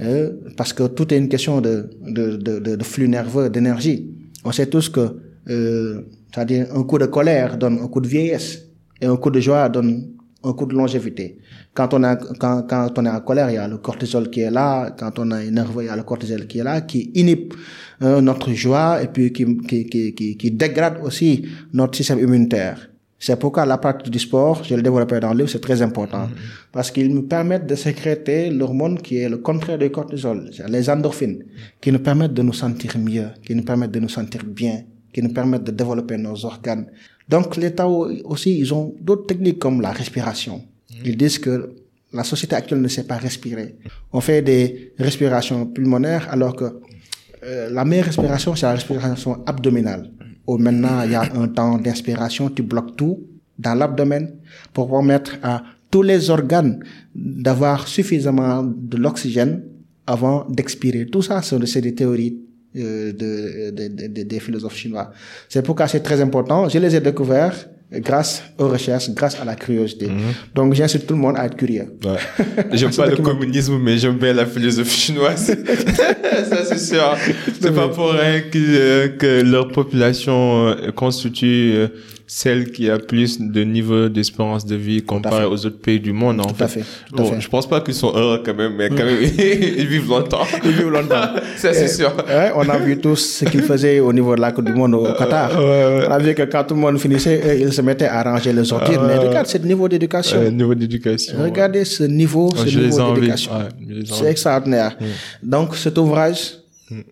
Euh, parce que tout est une question de, de, de, de flux nerveux, d'énergie. On sait tous que, euh, c'est-à-dire un coup de colère donne un coup de vieillesse et un coup de joie donne un coup de longévité. Quand on, a, quand, quand on est en colère, il y a le cortisol qui est là. Quand on est nerveux, il y a le cortisol qui est là, qui inhibe euh, notre joie et puis qui, qui, qui, qui, dégrade aussi notre système immunitaire. C'est pourquoi la pratique du sport, je le développerai dans le livre, c'est très important. Mm-hmm. Parce qu'ils nous permettent de sécréter l'hormone qui est le contraire du cortisol, les endorphines, qui nous permettent de nous sentir mieux, qui nous permettent de nous sentir bien, qui nous permettent de développer nos organes. Donc, les Tao aussi, ils ont d'autres techniques comme la respiration. Ils disent que la société actuelle ne sait pas respirer. On fait des respirations pulmonaires alors que euh, la meilleure respiration, c'est la respiration abdominale. Où maintenant, il y a un temps d'inspiration, tu bloques tout dans l'abdomen pour permettre à tous les organes d'avoir suffisamment de l'oxygène avant d'expirer. Tout ça, c'est des théories euh, de, de, de, des philosophes chinois. C'est pourquoi c'est très important. Je les ai découverts grâce aux recherches, grâce à la curiosité. Mhm. Donc j'incite tout le monde à être curieux. Ouais. J'aime pas le communisme, mais j'aime bien la philosophie chinoise. Ça c'est sûr. C'est pas pour rien que, euh, que leur population euh, constitue celle qui a plus de niveau d'espérance de vie comparé aux autres pays du monde, en tout fait. À fait, tout bon, à fait. Je pense pas qu'ils sont heureux quand même, mais quand même, ils vivent longtemps. Ils vivent longtemps. Ça, c'est sûr. Ouais, on a vu tous ce qu'ils faisaient au niveau de la Coupe du Monde au Qatar. ouais, On a vu que quand tout le monde finissait, ils se mettaient à ranger les orties. Mais regarde ce niveau d'éducation. Euh, niveau d'éducation. Regardez ce niveau, ce je niveau d'éducation. C'est extraordinaire. Donc cet ouvrage,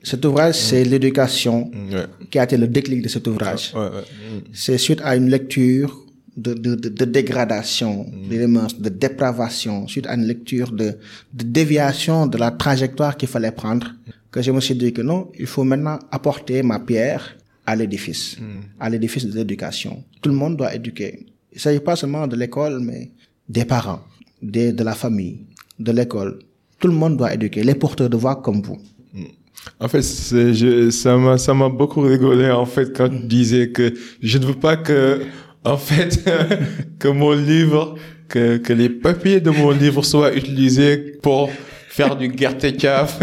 cet ouvrage, c'est l'éducation Ouais. qui a été le déclic de cet ouvrage. Ouais. C'est suite à une lecture de, de, de, de dégradation de dépravation, suite à une lecture de, de déviation de la trajectoire qu'il fallait prendre, que je me suis dit que non, il faut maintenant apporter ma pierre à l'édifice, à l'édifice de l'éducation. Tout le monde doit éduquer. Il ne s'agit pas seulement de l'école, mais des parents, des, de la famille, de l'école. Tout le monde doit éduquer, les porteurs de voix comme vous. En fait, je, ça m'a, ça m'a beaucoup rigolé, en fait, quand tu disais que je ne veux pas que, en fait, que mon livre, que, que les papiers de mon livre soient utilisés pour faire du guerre-caf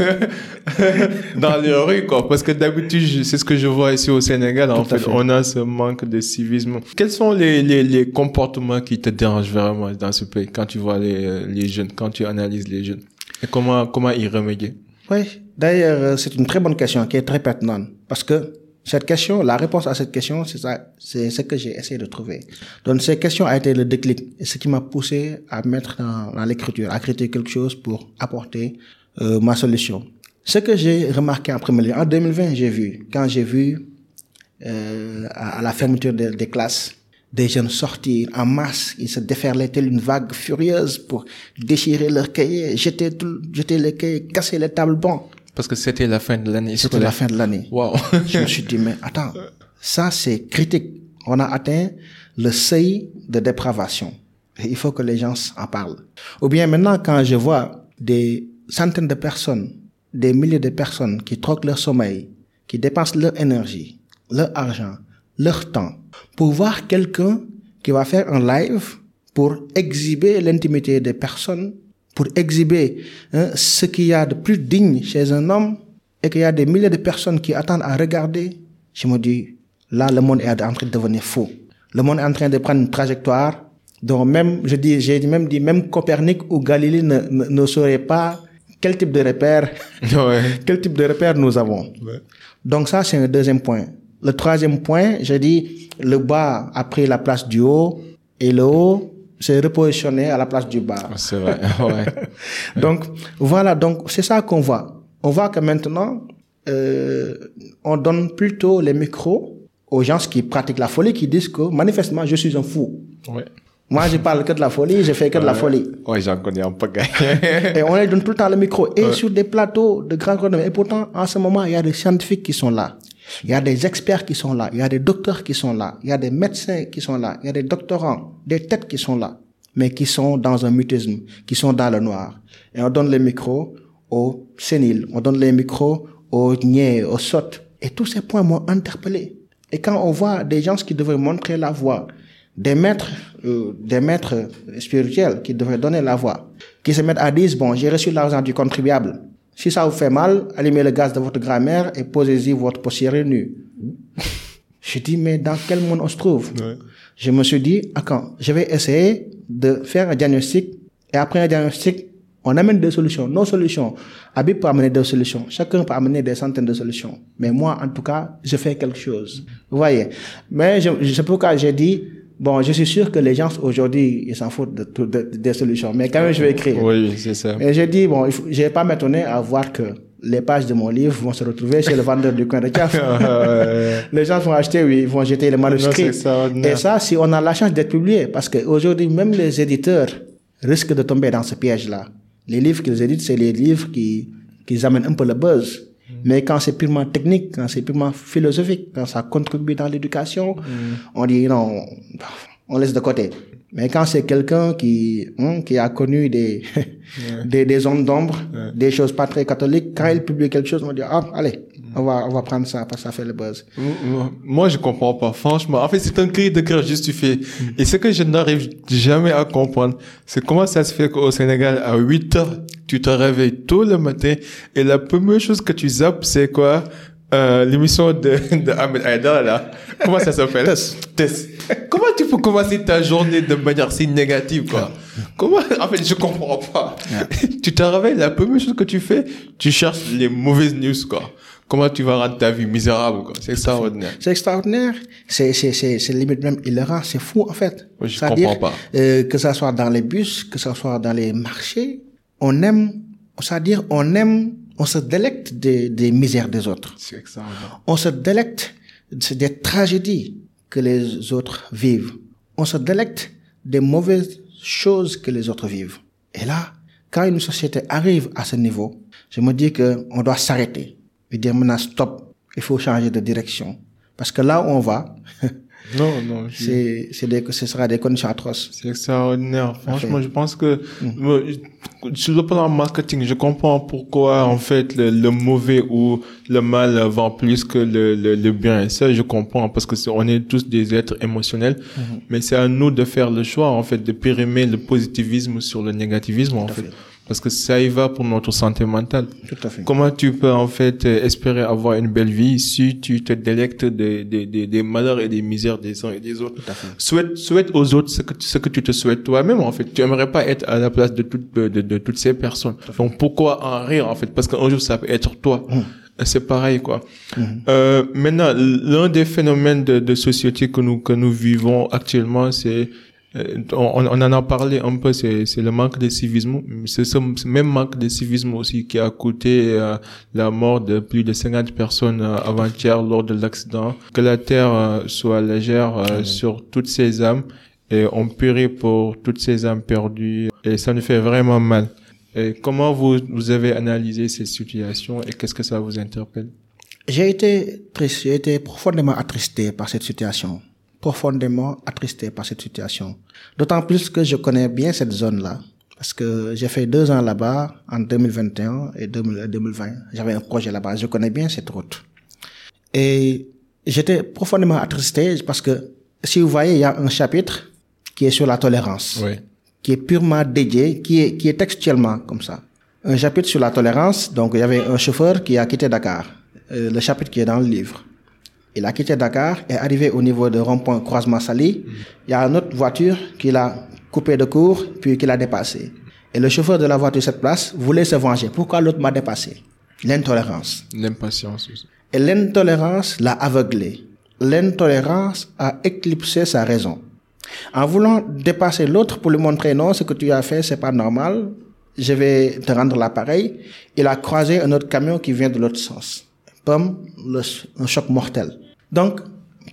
dans les rues, quoi. Parce que d'habitude, c'est ce que je vois ici au Sénégal. En fait. on a ce manque de civisme. Quels sont les, les, les comportements qui te dérangent vraiment dans ce pays quand tu vois les, les jeunes, quand tu analyses les jeunes? Et comment, comment y remédier? Oui, d'ailleurs, euh, c'est une très bonne question qui est très pertinente parce que cette question, la réponse à cette question, c'est ça, c'est ce que j'ai essayé de trouver. Donc, cette question a été le déclic ce qui m'a poussé à mettre dans, dans l'écriture, à créer quelque chose pour apporter euh, ma solution. Ce que j'ai remarqué en premier lieu, en 2020, j'ai vu, quand j'ai vu euh, à, la fermeture des- des classes, des jeunes sortir en masse, ils se déferlaient telle une vague furieuse pour déchirer leurs cahiers, jeter, jeter les cahiers, casser les tables bancs. Parce que c'était la fin de l'année C'était la fin de l'année. Wow. Je me suis dit, mais attends, ça c'est critique. On a atteint le seuil de dépravation. Et il faut que les gens en parlent. Ou bien maintenant, quand je vois des centaines de personnes, des milliers de personnes qui troquent leur sommeil, qui dépensent leur énergie, leur argent, leur temps, pour voir quelqu'un qui va faire un live pour exhiber l'intimité des personnes, pour exhiber hein, ce qu'il y a de plus digne chez un homme, et qu'il y a des milliers de personnes qui attendent à regarder, je me dis, là, le monde est en train de devenir fou. Le monde est en train de prendre une trajectoire dont même, je dis, j'ai même dit, même Copernic ou Galilée ne, ne, ne sauraient pas quel type de repère, ouais. quel type de repère nous avons. Donc ça, c'est un deuxième point. Le troisième point, j'ai dit, le bas a pris la place du haut et le haut s'est repositionné à la place du bas. C'est vrai. Ouais. Donc voilà, donc c'est ça qu'on voit. On voit que maintenant, euh, on donne plutôt les micros aux gens qui pratiquent la folie, qui disent que manifestement je suis un fou. Ouais. Moi, je parle que de la folie, je fais que de la folie. Ouais, j'en connais un peu. Et on leur donne tout le temps le micro. Et sur des plateaux de grands. Et pourtant, en ce moment, il y a des scientifiques qui sont là. Il y a des experts qui sont là. Il y a des docteurs qui sont là. Il y a des médecins qui sont là. Il y a des doctorants, des têtes qui sont là. Mais qui sont dans un mutisme, qui sont dans le noir. Et on donne les micros aux séniles. On donne les micros aux niais, aux sottes. Et tous ces points m'ont interpellé. Et quand on voit des gens qui devraient montrer la voie, des maîtres, euh, des maîtres spirituels qui devraient donner la voie, qui se mettent à dire, bon, j'ai reçu l'argent du contribuable. Si ça vous fait mal, allumez le gaz de votre grand-mère et posez-y votre poussière nue. Je dis, mais dans quel monde on se trouve? Ouais. Je me suis dit, quand je vais essayer de faire un diagnostic et après un diagnostic, on amène des solutions, nos solutions. Habib peut amener des solutions. Chacun peut amener des centaines de solutions. Mais moi, en tout cas, je fais quelque chose. Vous voyez. Mais je, je- c'est pourquoi j'ai dit, bon, je suis sûr que les gens aujourd'hui, ils s'en foutent de, tout- de- des solutions. Mais quand même, je vais écrire. Oui, c'est ça. Et j'ai dit, bon, je vais pas m'étonner à voir que les pages de mon livre vont se retrouver chez le vendeur du coin de caf. les gens vont acheter, oui, ils vont jeter les manuscrits. extraordinaire. Et ça, si on a la chance d'être publié, parce qu'aujourd'hui, même les éditeurs risquent de tomber dans ce piège-là. Les livres qu'ils éditent, c'est les livres qui, qui amènent un peu le buzz. Mais quand c'est purement technique, quand c'est purement philosophique, quand ça contribue dans l'éducation, on dit non, on laisse de côté. Mais quand c'est quelqu'un qui, hein, qui a connu des, des, des zones d'ombre, des choses pas très catholiques, quand il publie quelque chose, on dit, ah, allez, on va, on va prendre ça parce que ça fait le buzz. Moi, je comprends pas. Franchement, en fait, c'est un cri de cœur justifié. Et ce que je n'arrive jamais à comprendre, c'est comment ça se fait qu'au Sénégal, à 8 heures, tu te réveilles tôt le matin et la première chose que tu zappes, c'est quoi? Euh, l'émission de, de Ahmed Haïdar, là, comment ça s'appelle? Test. Comment tu peux commencer ta journée de manière si négative, quoi? Comment? En fait, je comprends pas. tu te réveilles, la première chose que tu fais, tu cherches les mauvaises news, quoi. Comment tu vas rendre ta vie misérable, quoi? C'est extraordinaire. C'est extraordinaire. C'est, c'est, c'est, c'est limite même hilarant. C'est fou, en fait. Oui, je comprends pas. euh, que ça soit dans les bus, que ça soit dans les marchés, on aime, c'est-à-dire, on aime, on se délecte des, des misères des autres. On se délecte des tragédies que les autres vivent. On se délecte des mauvaises choses que les autres vivent. Et là, quand une société arrive à ce niveau, je me dis que on doit s'arrêter et dire maintenant stop, il faut changer de direction. Parce que là où on va, Non, non, je- c'est, c'est des, ce sera des conditions atroces. C'est extraordinaire. Franchement, je pense que je- sur le plan marketing, je comprends pourquoi en fait le, le mauvais ou le mal vend plus que le, le, le bien. Et ça, je comprends parce que c'est- on est tous des êtres émotionnels, mais c'est à nous de faire le choix en fait de périmer le positivisme sur le négativisme en fait. fait. Parce que ça y va pour notre santé mentale. Tout à fait. Comment tu peux en fait euh, espérer avoir une belle vie si tu te délectes des, des, des, des malheurs et des misères des uns et des autres? Tout à fait. Souhaite, souhaite aux autres ce que, ce que tu te souhaites toi-même en fait. Tu aimerais pas être à la place de, toutes de, toutes ces personnes. Donc pourquoi en rire en fait? Parce qu'un jour ça peut être toi. C'est pareil quoi. Euh, maintenant, l'un des phénomènes de, de société que nous que nous vivons actuellement, c'est euh, on, on en a parlé un peu, c'est le manque de civisme. C'est ce même manque de civisme aussi qui a coûté euh, la mort de plus de 50 personnes euh, avant-hier lors de l'accident. Que la terre euh, soit légère euh, sur toutes ces âmes et on périt pour toutes ces âmes perdues et ça nous fait vraiment mal. Et comment vous, vous avez analysé ces situations et qu'est-ce que ça vous interpelle? J'ai été triste, j'ai été profondément attristé par cette situation. Profondément attristé par cette situation. D'autant plus que je connais bien cette zone-là. Parce que j'ai fait deux ans là-bas, en 2021 et 2000 2020. J'avais un projet là-bas. Je connais bien cette route. Et j'étais profondément attristé parce que, si vous voyez, il y a un chapitre qui est sur la tolérance Oui. qui est purement dédié, qui est, qui est textuellement comme ça. Un chapitre sur la tolérance, donc il y avait un chauffeur qui a quitté Dakar, euh, le chapitre qui est dans le livre. Il a quitté Dakar et arrivé au niveau de rond-point croisement Sali, il y a une autre voiture qui l'a coupé de court, puis qui l'a dépassé. Et le chauffeur de la voiture cette place voulait se venger. Pourquoi l'autre m'a dépassé? L'intolérance. L'impatience aussi. Et l'intolérance l'a aveuglé. L'intolérance a éclipsé sa raison. En voulant dépasser l'autre pour lui montrer non, ce que tu as fait, c'est pas normal, je vais te rendre l'appareil, il a croisé un autre camion qui vient de l'autre sens. Comme le, un choc mortel. Donc,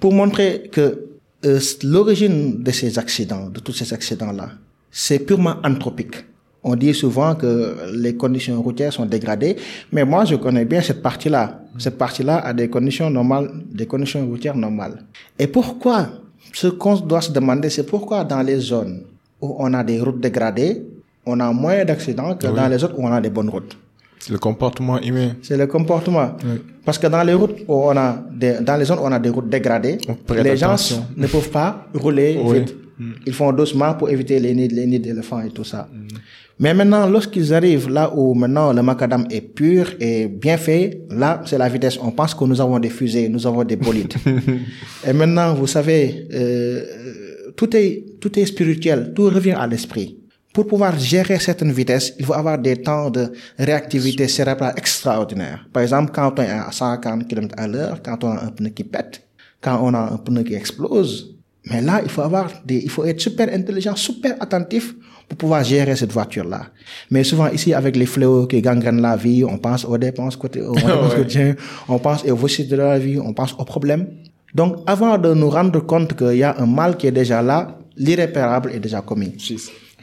pour montrer que euh, l'origine de ces accidents, de tous ces accidents-là, c'est purement anthropique. On dit souvent que les conditions routières sont dégradées, mais moi je connais bien cette partie-là. Cette partie-là a des conditions normales, des conditions routières normales. Et pourquoi Ce qu'on doit se demander, c'est pourquoi dans les zones où on a des routes dégradées, on a moins d'accidents que dans les autres où on a des bonnes routes? C'est le comportement humain. C'est le comportement. Parce que dans les routes où on a des, dans les zones où on a des routes dégradées, les gens ne peuvent pas rouler Oui. vite. Ils font doucement pour éviter les nids, les nids d'éléphants et tout ça. Mais maintenant, lorsqu'ils arrivent là où maintenant le macadam est pur et bien fait, là, c'est la vitesse. On pense que nous avons des fusées, nous avons des bolides. et maintenant, vous savez, euh, tout est, tout est spirituel, tout revient à l'esprit. Pour pouvoir gérer certaines vitesses, il faut avoir des temps de réactivité cérébrale extraordinaires. Par exemple, quand on est à 140 km à l'heure, quand on a un pneu qui pète, quand on a un pneu qui explose, mais là, il faut avoir des, il faut être super intelligent, super attentif pour pouvoir gérer cette voiture-là. Mais souvent ici, avec les fléaux qui gangrènent la vie, on pense aux dépenses côté, aux dépenses on pense aux voici de la vie, on pense aux problèmes. Donc, avant de nous rendre compte qu'il y a un mal qui est déjà là, l'irréparable est déjà commis.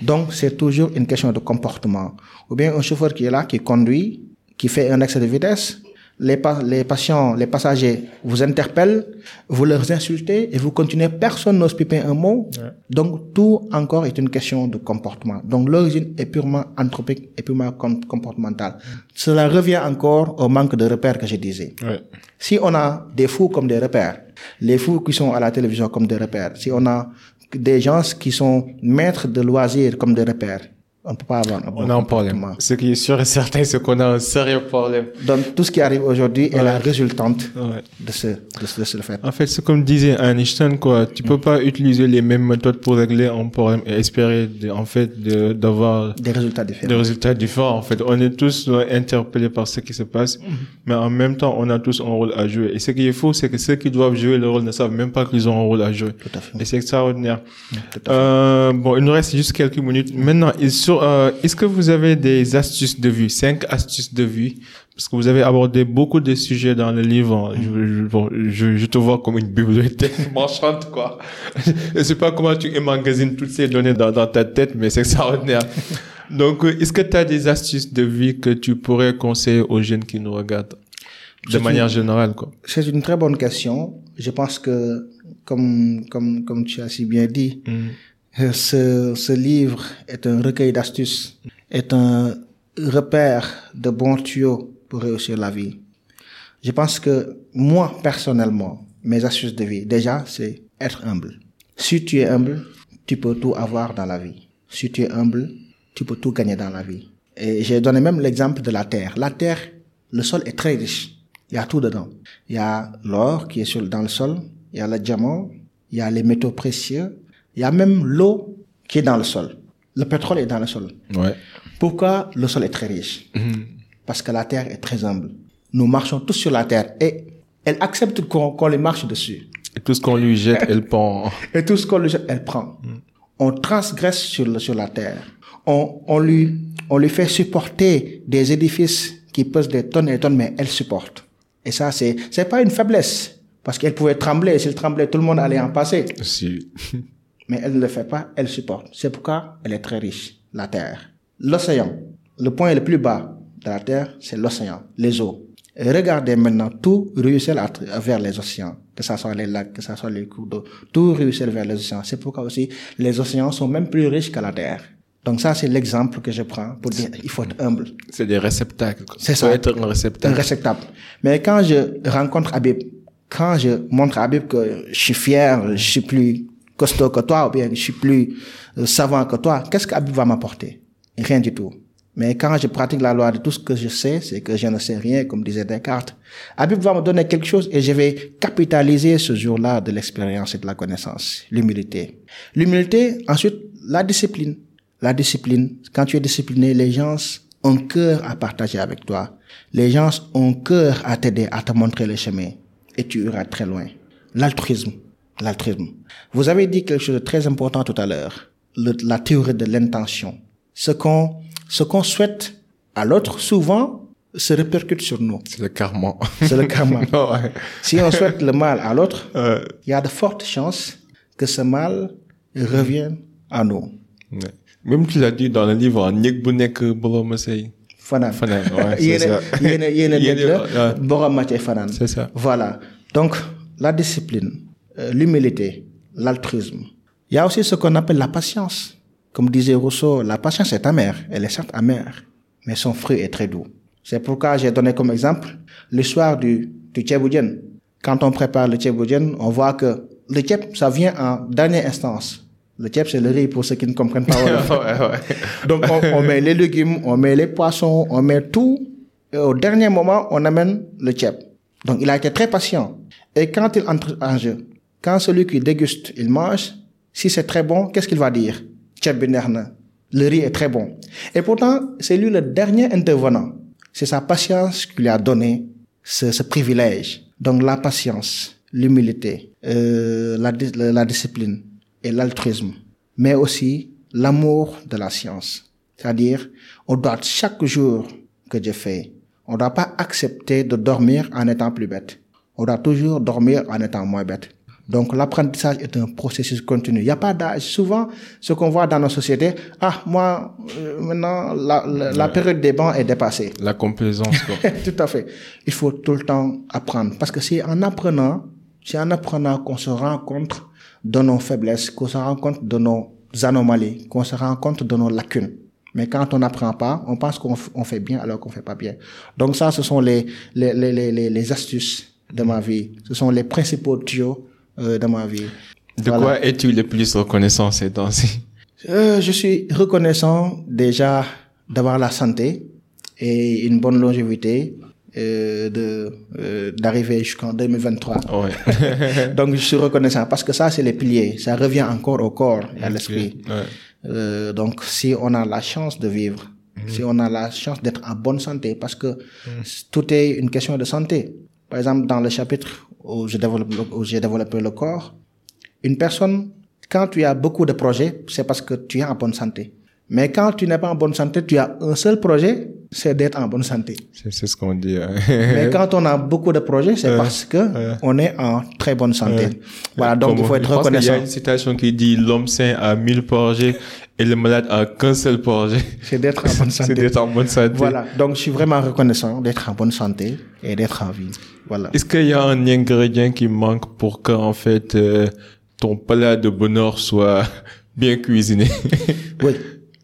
Donc, c'est toujours une question de comportement. Ou bien un chauffeur qui est là, qui conduit, qui fait un excès de vitesse, les, pa- les patients, les passagers vous interpellent, vous leur insultez et vous continuez, personne n'ose piper un mot. Donc, tout encore est une question de comportement. Donc, l'origine est purement anthropique et purement com- comportementale. Cela revient encore au manque de repères que je disais. Ouais. Si on a des fous comme des repères, les fous qui sont à la télévision comme des repères, si on a des gens qui sont maîtres de loisirs comme des repères, on ne peut pas avoir un On a un problème. Ce qui est sûr et certain, c'est qu'on a un sérieux problème. Donc, tout ce qui arrive aujourd'hui est la résultante Ouais. de ce, de ce, de ce fait. En fait, c'est comme disait Einstein, quoi. Tu peux pas utiliser les mêmes méthodes pour régler un problème et espérer, de- en fait, de- d'avoir Des résultats différents. des résultats différents. En fait, on est tous interpellés par ce qui se passe, mais en même temps, on a tous un rôle à jouer. Et ce qui est faux, c'est que ceux qui doivent jouer le rôle ne savent même pas qu'ils ont un rôle à jouer. Tout à fait. Et c'est extraordinaire. Tout à fait. Euh, bon, il nous reste juste quelques minutes. Maintenant, il- sur, euh, est-ce que vous avez des astuces de vie, cinq astuces de vie, parce que vous avez abordé beaucoup de sujets dans le livre. Je, je, bon, je, je te vois comme une bibliothèque marchande, quoi. je sais pas comment tu emmagasines toutes ces données dans, dans ta tête, mais c'est extraordinaire. Donc, euh, est-ce que tu as des astuces de vie que tu pourrais conseiller aux jeunes qui nous regardent, de manière une- générale, quoi? C'est une très bonne question. Je pense que, comme, comme, comme tu as si bien dit, Mm. Euh, ce, ce livre est un recueil d'astuces, est un repère de bons tuyaux pour réussir la vie. Je pense que moi, personnellement, mes astuces de vie, déjà, c'est être humble. Si tu es humble, tu peux tout avoir dans la vie. Si tu es humble, tu peux tout gagner dans la vie. Et j'ai donné même l'exemple de la terre. La terre, le sol est très riche. Il y a tout dedans. Il y a l'or qui est sur, dans le sol, il y a le diamant, il y a les métaux précieux, il y a même l'eau qui est dans le sol. Le pétrole est dans le sol. Ouais. Pourquoi le sol est très riche? Parce que la terre est très humble. Nous marchons tous sur la terre et elle accepte qu'on qu'on les marche dessus. Et tout ce qu'on lui jette, elle prend. Et tout ce qu'on lui jette, elle prend. On transgresse sur, le- sur la terre. On, on, lui, on lui fait supporter des édifices qui pesent des tonnes et des tonnes, mais elle supporte. Et ça, c'est, c'est pas une faiblesse. Parce qu'elle pouvait trembler. S'il tremblait, tout le monde allait en passer. Si. Mais elle ne le fait pas, elle supporte. C'est pourquoi elle est très riche, la terre. L'océan, le point le plus bas de la terre, c'est l'océan, les eaux. Et regardez maintenant, tout ruisselle vers les océans, que ce soit les lacs, que ce soit les cours d'eau, tout ruisselle vers les océans. C'est pourquoi aussi les océans sont même plus riches que la terre. Donc ça, c'est l'exemple que je prends pour dire il faut être humble. C'est des réceptacles. C'est Faut ça. être un un réceptacle. réceptacle. Mais quand je rencontre Habib, quand je montre à Habib que je suis fier, je suis plus costaud que toi, ou bien je suis plus euh, savant que toi, qu'est-ce qu'Habib va m'apporter? Rien du tout. Mais quand je pratique la loi de tout ce que je sais, c'est que je ne sais rien, comme disait Descartes. Habib va me donner quelque chose et je vais capitaliser ce jour-là de l'expérience et de la connaissance. L'humilité. L'humilité, ensuite, la discipline. La discipline, quand tu es discipliné, les gens ont cœur à partager avec toi. Les gens ont cœur à t'aider, à te montrer le chemin. Et tu iras très loin. L'altruisme. L'altruisme. Vous avez dit quelque chose de très important tout à l'heure. La théorie de l'intention. Ce qu'on, ce qu'on souhaite à l'autre, souvent, se répercute sur nous. C'est le karma. C'est le karma. ouais. Si on souhaite le mal à l'autre, Euh, il y a de fortes chances que ce mal revienne à nous. ouais. Même tu l'as dit dans le livre, ouais, c'est ça. yéen a Yéen dégg a- la ouais. C'est ça. Voilà. Donc, la discipline, euh, l'humilité, l'altruisme. Il y a aussi ce qu'on appelle la patience. Comme disait Rousseau, la patience est amère. Elle est certes amère, mais son fruit est très doux. C'est pourquoi j'ai donné comme exemple l'histoire du, du tchèboudjen. Quand on prépare le tchèboudjen, on voit que le tchèp, ça vient en dernière instance. Le tchèp, c'est le riz pour ceux qui ne comprennent pas. wolof. ouais, ouais. Donc, on, on met les légumes, on met les poissons, on met tout. Et au dernier moment, on amène le tchèp. Donc, il a été très patient. Et quand il entre en jeu, quand celui qui déguste, il mange, si c'est très bon, qu'est-ce qu'il va dire? Le riz est très bon. Et pourtant, c'est lui le dernier intervenant. C'est sa patience qui lui a donné ce, privilège. Donc, la patience, l'humilité, euh, la, la discipline et l'altruisme, mais aussi l'amour de la science. C'est-à-dire, on doit chaque jour que Dieu fait, on ne doit pas accepter de dormir en étant plus bête. On doit toujours dormir en étant moins bête. Donc l'apprentissage est un processus continu. Il n'y a pas d'âge. Souvent, ce qu'on voit dans nos sociétés, ah, moi, euh, maintenant, la, la, la période des bancs est dépassée. La complaisance, quoi. Tout à fait. Il faut tout le temps apprendre. Parce que c'est en apprenant, c'est en apprenant qu'on se rend compte de nos faiblesses, qu'on se rend compte de nos anomalies, qu'on se rend compte de nos lacunes. Mais quand on n'apprend pas, on pense qu'on fait bien alors qu'on fait pas bien. Donc ça, ce sont les, les, les, les- les astuces de ma vie. Ce sont les principaux tuyaux euh, de ma vie. De Voilà. quoi es-tu le plus reconnaissant ces temps-ci? Euh, je suis reconnaissant déjà d'avoir la santé et une bonne longévité, euh, de euh, d'arriver jusqu'en 2023. Ouais. Donc je suis reconnaissant parce que ça c'est les piliers, ça revient encore au corps et à l'esprit. Ouais. Euh, donc si on a la chance de vivre, si on a la chance d'être en bonne santé, parce que tout est une question de santé. Par exemple, dans le chapitre où je développe, où j'ai développé le corps, une personne, quand tu as beaucoup de projets, c'est parce que tu es en bonne santé. Mais quand tu n'es pas en bonne santé, tu as un seul projet, c'est d'être en bonne santé. C'est ce qu'on dit. hein. Mais quand on a beaucoup de projets, c'est parce que on est en très bonne santé. Voilà, donc il faut être pense qu'il y reconnaissant. a une citation qui dit l'homme sain a mille projets et le malade a qu'un seul projet. C'est d'être en bonne C'est santé. d'être en bonne santé. Voilà, donc je suis vraiment reconnaissant d'être en bonne santé et d'être en vie. Voilà. Est-ce qu'il y a un ingrédient qui manque pour que en fait euh, ton plat de bonheur soit bien cuisiné? Oui.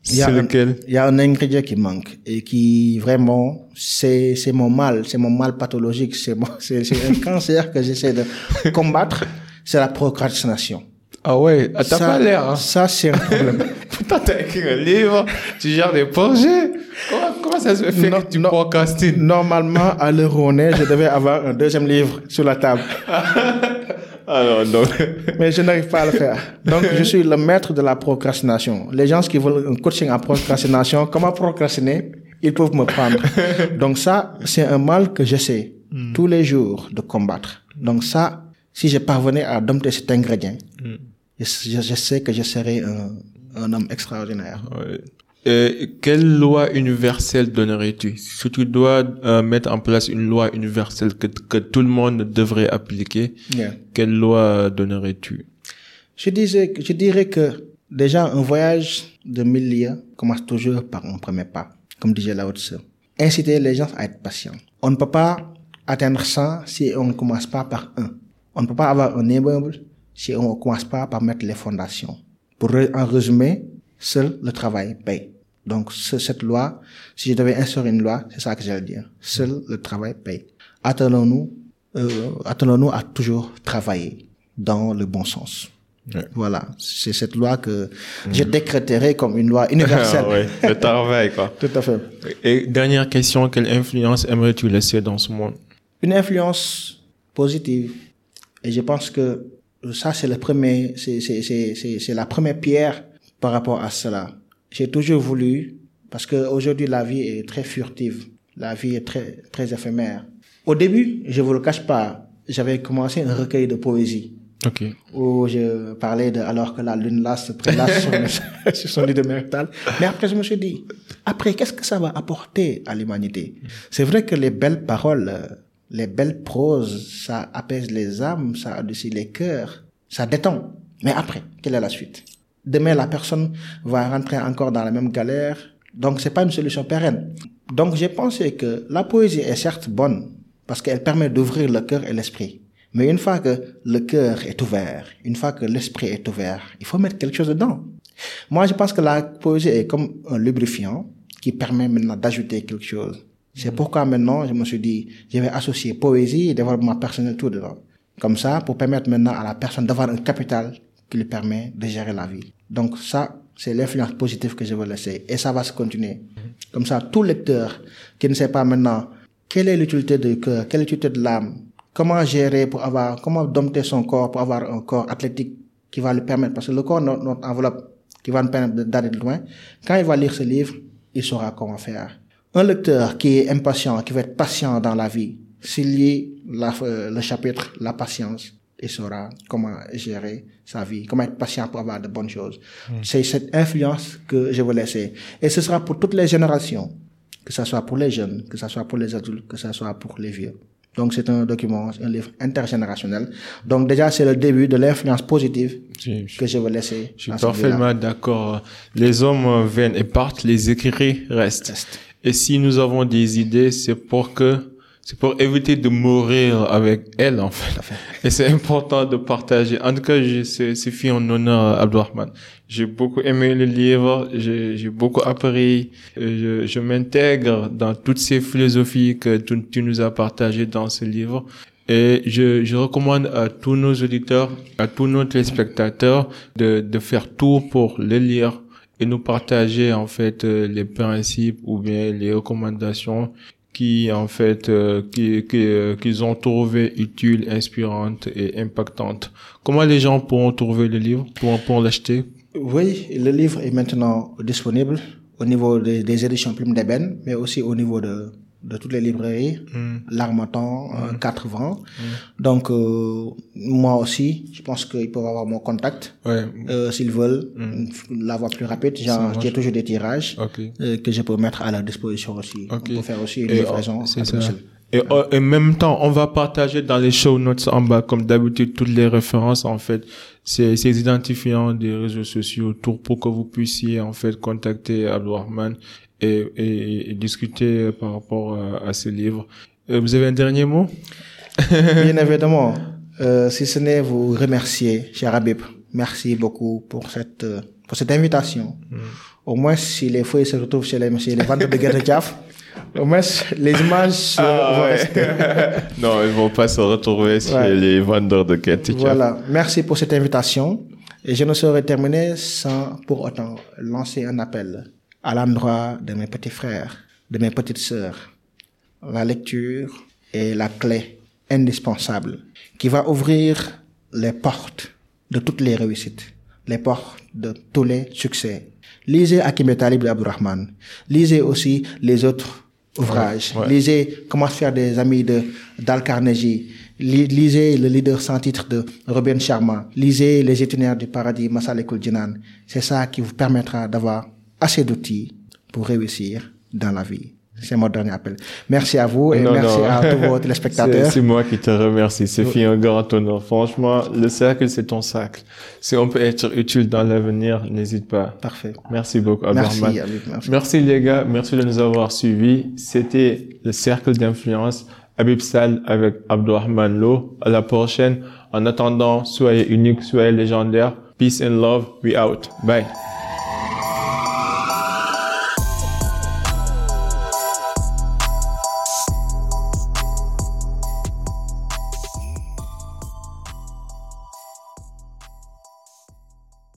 C'est lequel? il y a un ingrédient qui manque et qui vraiment, c'est, c'est mon mal, c'est mon mal pathologique, c'est mon, c'est, c'est un cancer que j'essaie de combattre, c'est la procrastination. Ah ouais, ah, t'as Ça- pas l'air. Hein. Ça, c'est un problème. Putain, t'as écrit un livre, tu gères des projets. Comment, comment ça se fait que tu procrastines? Normalement, à l'heure où on est, je devais avoir un deuxième livre sur la table. Alors donc, Mais je n'arrive pas à le faire. Donc, je suis le maître de la procrastination. Les gens qui veulent un coaching en procrastination, comment procrastiner, ils peuvent me prendre. Donc ça, c'est un mal que j'essaie tous les jours de combattre. Donc ça, si je parvenais à dompter cet ingrédient, je, je- je sais que je serais un, un homme extraordinaire. Ouais. Euh, quelle loi universelle donnerais-tu? Si tu dois euh, mettre en place une loi universelle que, que tout le monde devrait appliquer, Yeah. quelle loi donnerais-tu? Je, disais, que- je dirais que déjà un voyage de mille lieues commence toujours par un premier pas, comme disait Lao Tse. Inciter les gens à être patients. On ne peut pas atteindre 100 si on ne commence pas par un. On ne peut pas avoir un immeuble si on ne commence pas par mettre les fondations. Pour en résumer, seul le travail paye. Donc ce- cette loi, si je devais instaurer une loi, c'est ça que j'allais dire. Seul le travail paye. Attelons-nous, euh, attelons-nous à toujours travailler dans le bon sens. Ouais. Voilà, c'est cette loi que je décréterai comme une loi universelle. Ouais, le travail quoi. Tout à fait. Et dernière question, quelle influence aimerais-tu laisser dans ce monde? Une influence positive. Et je pense que ça, c'est le premier, c'est, c'est, c'est, c'est, la première pierre par rapport à cela. J'ai toujours voulu, parce que aujourd'hui la vie est très furtive. La vie est très, très éphémère. Au début, je vous le cache pas, j'avais commencé un recueil de poésie. Ok. où je parlais de alors que la lune là se prélasse sur, son lit de métal. Mais après, je me suis dit, après, qu'est-ce que ça va apporter à l'humanité? C'est vrai que les belles paroles, euh, les belles proses, ça apaise les âmes, ça adoucit les cœurs, ça détend. Mais après, quelle est la suite? Demain, la personne va rentrer encore dans la même galère. Donc, c'est pas une solution pérenne. Donc, j'ai pensé que la poésie est certes bonne parce qu'elle permet d'ouvrir le cœur et l'esprit. Mais une fois que le cœur est ouvert, une fois que l'esprit est ouvert, il faut mettre quelque chose dedans. Moi, je pense que la poésie est comme un lubrifiant qui permet maintenant d'ajouter quelque chose. C'est pourquoi maintenant, je me suis dit, je vais associer poésie et développement personnel tout dedans. Comme ça, pour permettre maintenant à la personne d'avoir un capital qui lui permet de gérer la vie. Donc ça, c'est l'influence positive que je veux laisser. Et ça va se continuer. Comme ça, tout lecteur qui ne sait pas maintenant quelle est l'utilité du cœur, quelle est l'utilité de l'âme, comment gérer pour avoir, comment dompter son corps pour avoir un corps athlétique qui va lui permettre, parce que le corps, notre, enveloppe, qui va nous permettre d'aller de loin, quand il va lire ce livre, il saura comment faire. Un lecteur qui est impatient, qui va être patient dans la vie, s'il lit la- euh, le chapitre La patience, il saura comment gérer sa vie, comment être patient pour avoir de bonnes choses. C'est cette influence que je veux laisser. Et ce sera pour toutes les générations, que ce soit pour les jeunes, que ce soit pour les adultes, que ce soit pour les vieux. Donc c'est un document, un livre intergénérationnel. Donc déjà c'est le début de l'influence positive Je, je- que je veux laisser. je suis parfaitement d'accord. Les hommes viennent et partent, les écrits restent. Reste. Et si nous avons des idées, c'est pour que, c'est pour éviter de mourir avec elles, en fait. Et c'est important de partager. En tout cas, je- c'est c'est fait en honneur à Abdourahman. J'ai beaucoup aimé le livre, j'ai j'ai beaucoup appris, je, je m'intègre dans toutes ces philosophies que tu, tu nous as partagées dans ce livre. Et je, je recommande à tous nos auditeurs, à tous nos téléspectateurs de, de faire tout pour le lire, nous partager en fait euh, les principes ou bien les recommandations qui en fait euh, qui euh, qu'ils ont trouvé utiles, inspirantes et impactantes. Comment les gens pourront trouver le livre pour pour l'acheter? Oui, le livre est maintenant disponible au niveau des, des éditions Plume d'Ébène, mais aussi au niveau de de toutes les librairies, mm. L'Armatan, mm. Quatre Vents. Mm. Donc, euh, moi aussi, je pense qu'ils peuvent avoir mon contact. Ouais. Euh, S'ils veulent mm. l'avoir plus rapide, j'ai toujours des tirages euh, que je peux mettre à leur disposition aussi. On peut faire aussi une livraison à Et en même temps, on va partager dans les show notes en bas, comme d'habitude, toutes les références, en fait, ces, ces identifiants des réseaux sociaux autour pour que vous puissiez, en fait, contacter Abdourahman et, et, discuter par rapport à, ce livre. Euh, vous avez un dernier mot? Bien évidemment. Euh, si ce n'est vous remercier, cher Habib. Merci beaucoup pour cette, euh, pour cette invitation. Mm. Au moins, si les feuilles se retrouvent chez les, chez les vendeurs de guerre de au moins, les images ah, vont rester. non, ils vont pas se retrouver chez les vendeurs de guerre Voilà. Merci pour cette invitation. Et je ne saurais terminer sans pour autant lancer un appel à l'endroit de mes petits frères, de mes petites sœurs. La lecture est la clé indispensable qui va ouvrir les portes de toutes les réussites, les portes de tous les succès. Lisez Akim Talib Abdurrahman. Lisez aussi les autres ouvrages. Lisez Comment faire des amis de Dal Carnegie. Lisez le leader sans titre de Robin Sharma. Lisez les itinéraires du paradis Masal Jinan. C'est ça qui vous permettra d'avoir assez d'outils pour réussir dans la vie. C'est mon dernier appel. Merci à vous et merci à tous vos téléspectateurs. C'est moi qui te remercie. C'est fait un grand honneur. Franchement, le cercle, c'est ton cercle. Si on peut être utile dans l'avenir, n'hésite pas. Parfait. Merci beaucoup, Merci, merci. merci les gars. Merci de nous avoir suivis. C'était le cercle d'influence. Habib Sal avec Abdurrahman Lo. À la prochaine. En attendant, soyez unique, soyez légendaire. Peace and love. We out. Bye.